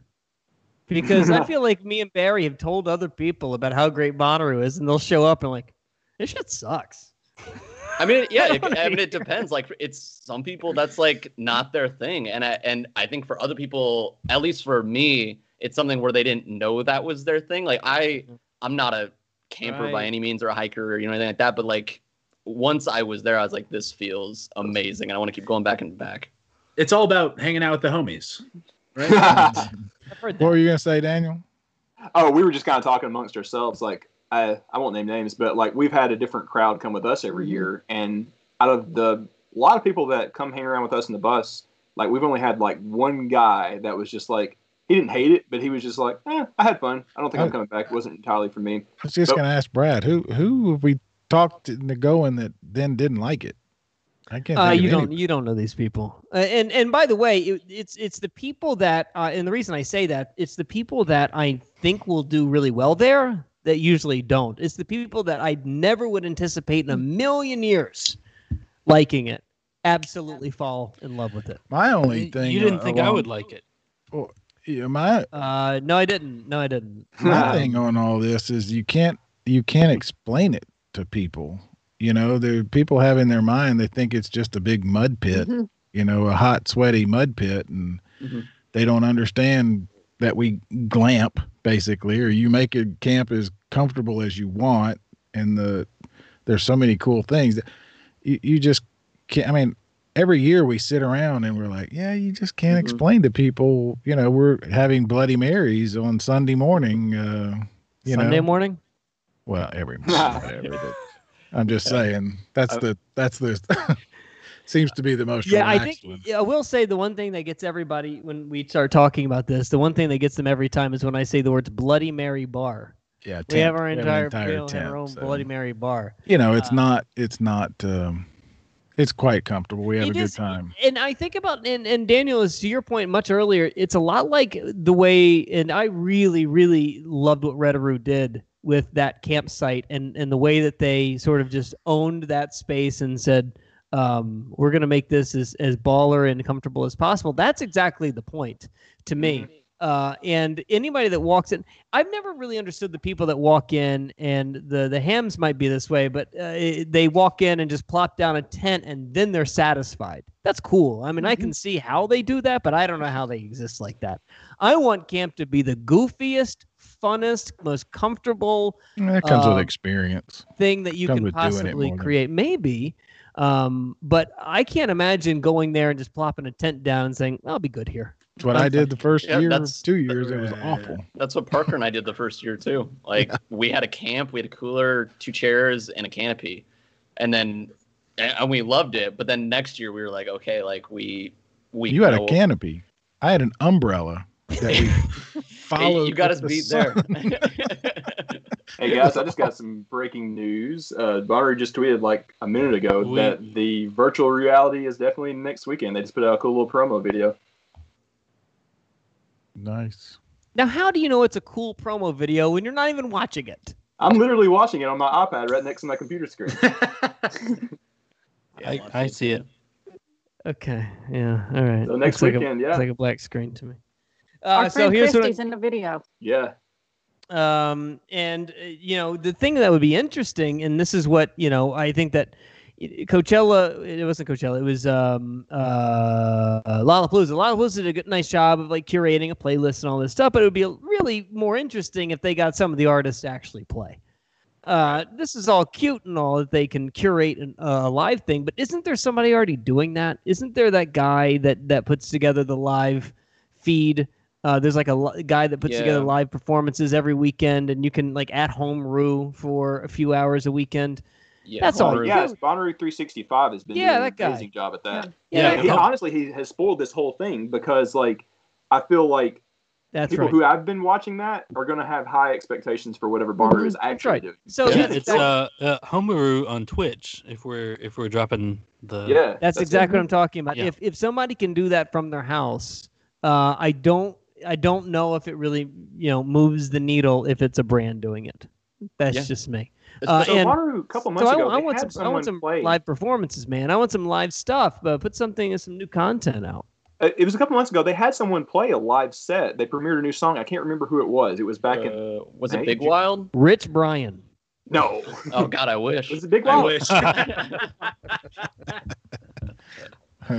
Because I feel like me and Barry have told other people about how great Bonnaroo is, and they'll show up and like, this shit sucks. I mean, yeah, [LAUGHS] it, I mean, it depends. Like, it's some people that's like not their thing, and I and I think for other people, at least for me, it's something where they didn't know that was their thing. Like, I I'm not a camper by any means or a hiker or you know anything like that, but like once I was there, I was like, this feels amazing, and I want to keep going back and back. It's all about hanging out with the homies, right? [LAUGHS] What were you gonna say, Daniel? Oh, we were just kind of talking amongst ourselves. Like, I, I won't name names, but like we've had a different crowd come with us every year, and out of the a lot of people that come hang around with us in the bus, like we've only had like one guy that was just like he didn't hate it, but he was just like, eh, I had fun. I don't think I'm Oh. coming back. It wasn't entirely for me. I was just Nope. gonna ask Brad who who have we talked into going that then didn't like it. I can't. Uh, think of you don't any- you don't know these people, uh, and and by the way, it, it's it's the people that, uh, and the reason I say that it's the people that I think will do really well there that usually don't. It's the people that I never would anticipate in a million years liking it, absolutely fall in love with it. My only thing. you didn't uh, think I would like it. Yeah, my Uh, no, I didn't. No, I didn't. my thing on all this is you can't you can't explain it to people. You know, the people have in their mind they think it's just a big mud pit. Mm-hmm. You know, a hot, sweaty mud pit, and Mhm. they don't understand that we glamp basically, or you make a camp as comfortable as you want, and the there's so many cool things that you, you just can't. I mean, every year we sit around and we're like, yeah, you just can't Mhm. explain to people. You know, we're having Bloody Marys on Sunday morning. Uh, you Sunday know, morning. well, every [LAUGHS] whatever. I'm just saying that's the that's the [LAUGHS] seems to be the most Yeah, I think one. yeah, I will say the one thing that gets everybody when we start talking about this, the one thing that gets them every time is when I say the words Bloody Mary bar. Yeah, we have tent. our We have entire, entire have our own so- Bloody Mary bar. You know, it's uh, not it's not um it's quite comfortable. We have It a good time. And I think about and, and Daniel is to your point much earlier. It's a lot like the way, and I really, really loved what Redaroo did with that campsite and and the way that they sort of just owned that space and said, um, "We're going to make this as as baller and comfortable as possible." That's exactly the point to me. Uh, and anybody that walks in, I've never really understood the people that walk in, and the the Hamms might be this way, but uh, it- they walk in and just plop down a tent, and then they're satisfied. That's cool. I mean, I can see how they do that, but I don't know how they exist like that. I want camp to be the goofiest, funnest, most comfortable That comes uh, with experience. thing that you can with doing it possibly create. Maybe. Um, but I can't imagine going there and just plopping a tent down and saying, "I'll be good here." It's what I did the first Yeah, year, that's- two years. It was awful. That's what Parker and I did the first year too. [LAUGHS] Like we had a camp, we had a cooler, two chairs, and a canopy, and then and and we loved it. But then next year we were like, okay, like we we You had know- a canopy. I had an umbrella that we [LAUGHS] followed. you got us the beat sun. there. [LAUGHS] Hey guys, I just got some breaking news. Uh, Bonner just tweeted like a minute ago We- that the virtual reality is definitely next weekend. They just put out a cool little promo video. Nice. Now, how do you know it's a cool promo video when you're not even watching it? I'm literally watching it on my iPad right next to my computer screen. [LAUGHS] I, I see it. Okay. Yeah. All right. So next Looks like a- weekend, yeah. Looks like a black screen to me. Our Uh, so friend here's what. I- in the video. yeah. um and uh, you know the thing that would be interesting and this is what you know i think that coachella it wasn't coachella it was um uh lollapalooza. Lollapalooza did a good nice job of like curating a playlist and all this stuff but it would be really more interesting if they got some of the artists to actually play. Uh this is all cute and all that they can curate an, uh, a live thing but isn't there somebody already doing that? Isn't there that guy that that puts together the live feed? Uh, there's like a li- guy that puts together live performances every weekend, and you can like at home rue for a few hours a weekend. Yeah, That's all Bonner, you yes, do. Bonnaroo 365 has been Yeah, doing that an amazing job at that. Yeah, Yeah, he, honestly, he has spoiled this whole thing because, like, I feel like That's people right. who have been watching that are going to have high expectations for whatever Bonnaroo is That's actually right. doing. So yeah, that's, it's exactly, uh, uh Homuru on Twitch. If we're if we're dropping the Yeah, that's exactly what I'm talking about. Yeah. If if somebody can do that from their house, uh, I don't I don't know if it really you know moves the needle if it's a brand doing it. That's Yeah. just me. Uh, So and Bonnaroo, a couple months I, ago, I they want had some I want some play. live performances, man. I want some live stuff. But put something and some new content out. Uh, It was a couple months ago. They had someone play a live set. They premiered a new song. I can't remember who it was. It was back in. Uh, was it Big Wild? Rich Brian. No. [LAUGHS] Oh God, I wish. It's a big I wish. [LAUGHS] [LAUGHS] All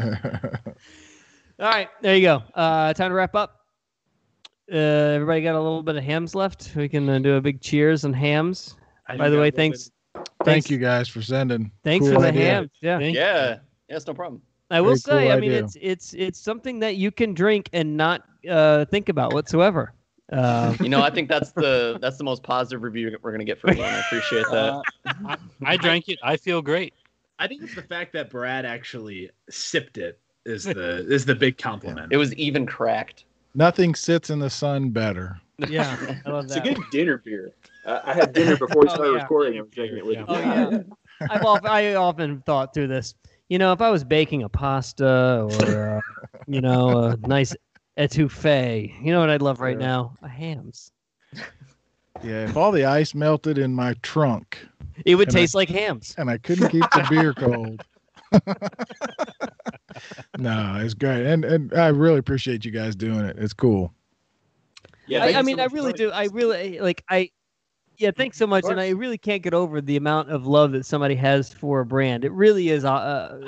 right, there you go. Uh, time to wrap up. Uh, everybody got a little bit of Hamms left. We can uh, do a big cheers and Hamms. I By the way, a thanks. Thank thanks- you guys for sending. Thanks Cool for the idea. Hamms. Yeah. Thank you. Yeah. Yes, no problem. I will Very say, cool I mean, idea. it's it's it's something that you can drink and not uh, think about whatsoever. Uh, You know, I think that's the that's the most positive review we're gonna get from you, I appreciate that. I, I drank it. I feel great. I think it's the fact that Brad actually sipped it is the is the big compliment. It was even cracked. Nothing sits in the sun better. yeah, [LAUGHS] I love It's a good dinner beer. Uh, I had dinner before we Oh, started yeah. recording. I was drinking it with Yeah. you. Oh, yeah. I've often, I often thought through this. You know, if I was baking a pasta or uh, you know a nice etouffee, you know what I'd love right Yeah. now? A Hamms. Yeah, if all the ice melted in my trunk It would And I- taste like Hamms. and I couldn't keep the beer cold. [LAUGHS] no, it's great, and and I really appreciate you guys doing it. It's cool. Yeah, I, I you so mean, I really do. I really like. I yeah. Thanks so much, and I really can't get over the amount of love that somebody has for a brand. It really is. Uh, uh,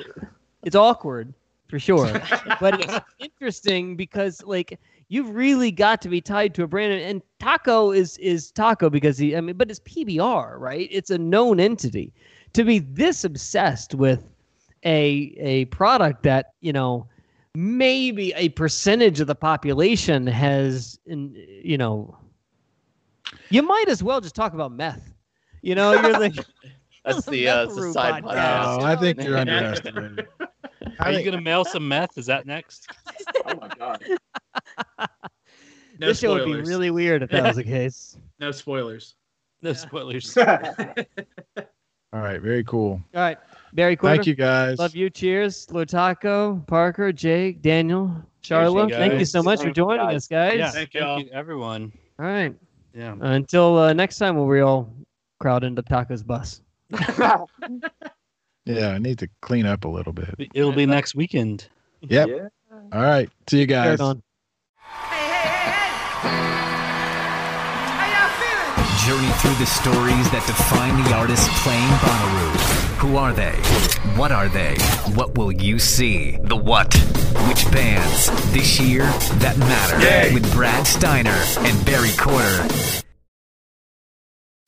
it's awkward for sure, [LAUGHS] but it's interesting because like you've really got to be tied to a brand, and, and Taco is is Taco because he. I mean, but it's PBR, right? It's a known entity. To be this obsessed with a a product that you know maybe a percentage of the population has in you know you might as well just talk about meth you know you're like [LAUGHS] That's [LAUGHS] The the uh, the side podcast. podcast. No, I think you're [LAUGHS] underestimating. Are you gonna mail some meth? Is that next? Oh my god. no this show would be really weird if that was the case no spoilers. No spoilers. All right, very cool. all right barry Courter, Thank you guys. love you cheers Lord Taco parker jake daniel Sharla you thank you so much for joining guys. us guys Yeah, Thank thank, y'all. everyone. all right Yeah. until uh, next time when we all crowd into taco's bus [LAUGHS] Yeah, I need to clean up a little bit. It'll be next weekend. Yep. Yeah. All right. See you guys. Carry on. Journey through the stories that define the artist playing Bonnaroo. Who are they? What are they? What will you see? The what? Which bands? This year, that matter. With Brad Steiner and Barry Courter.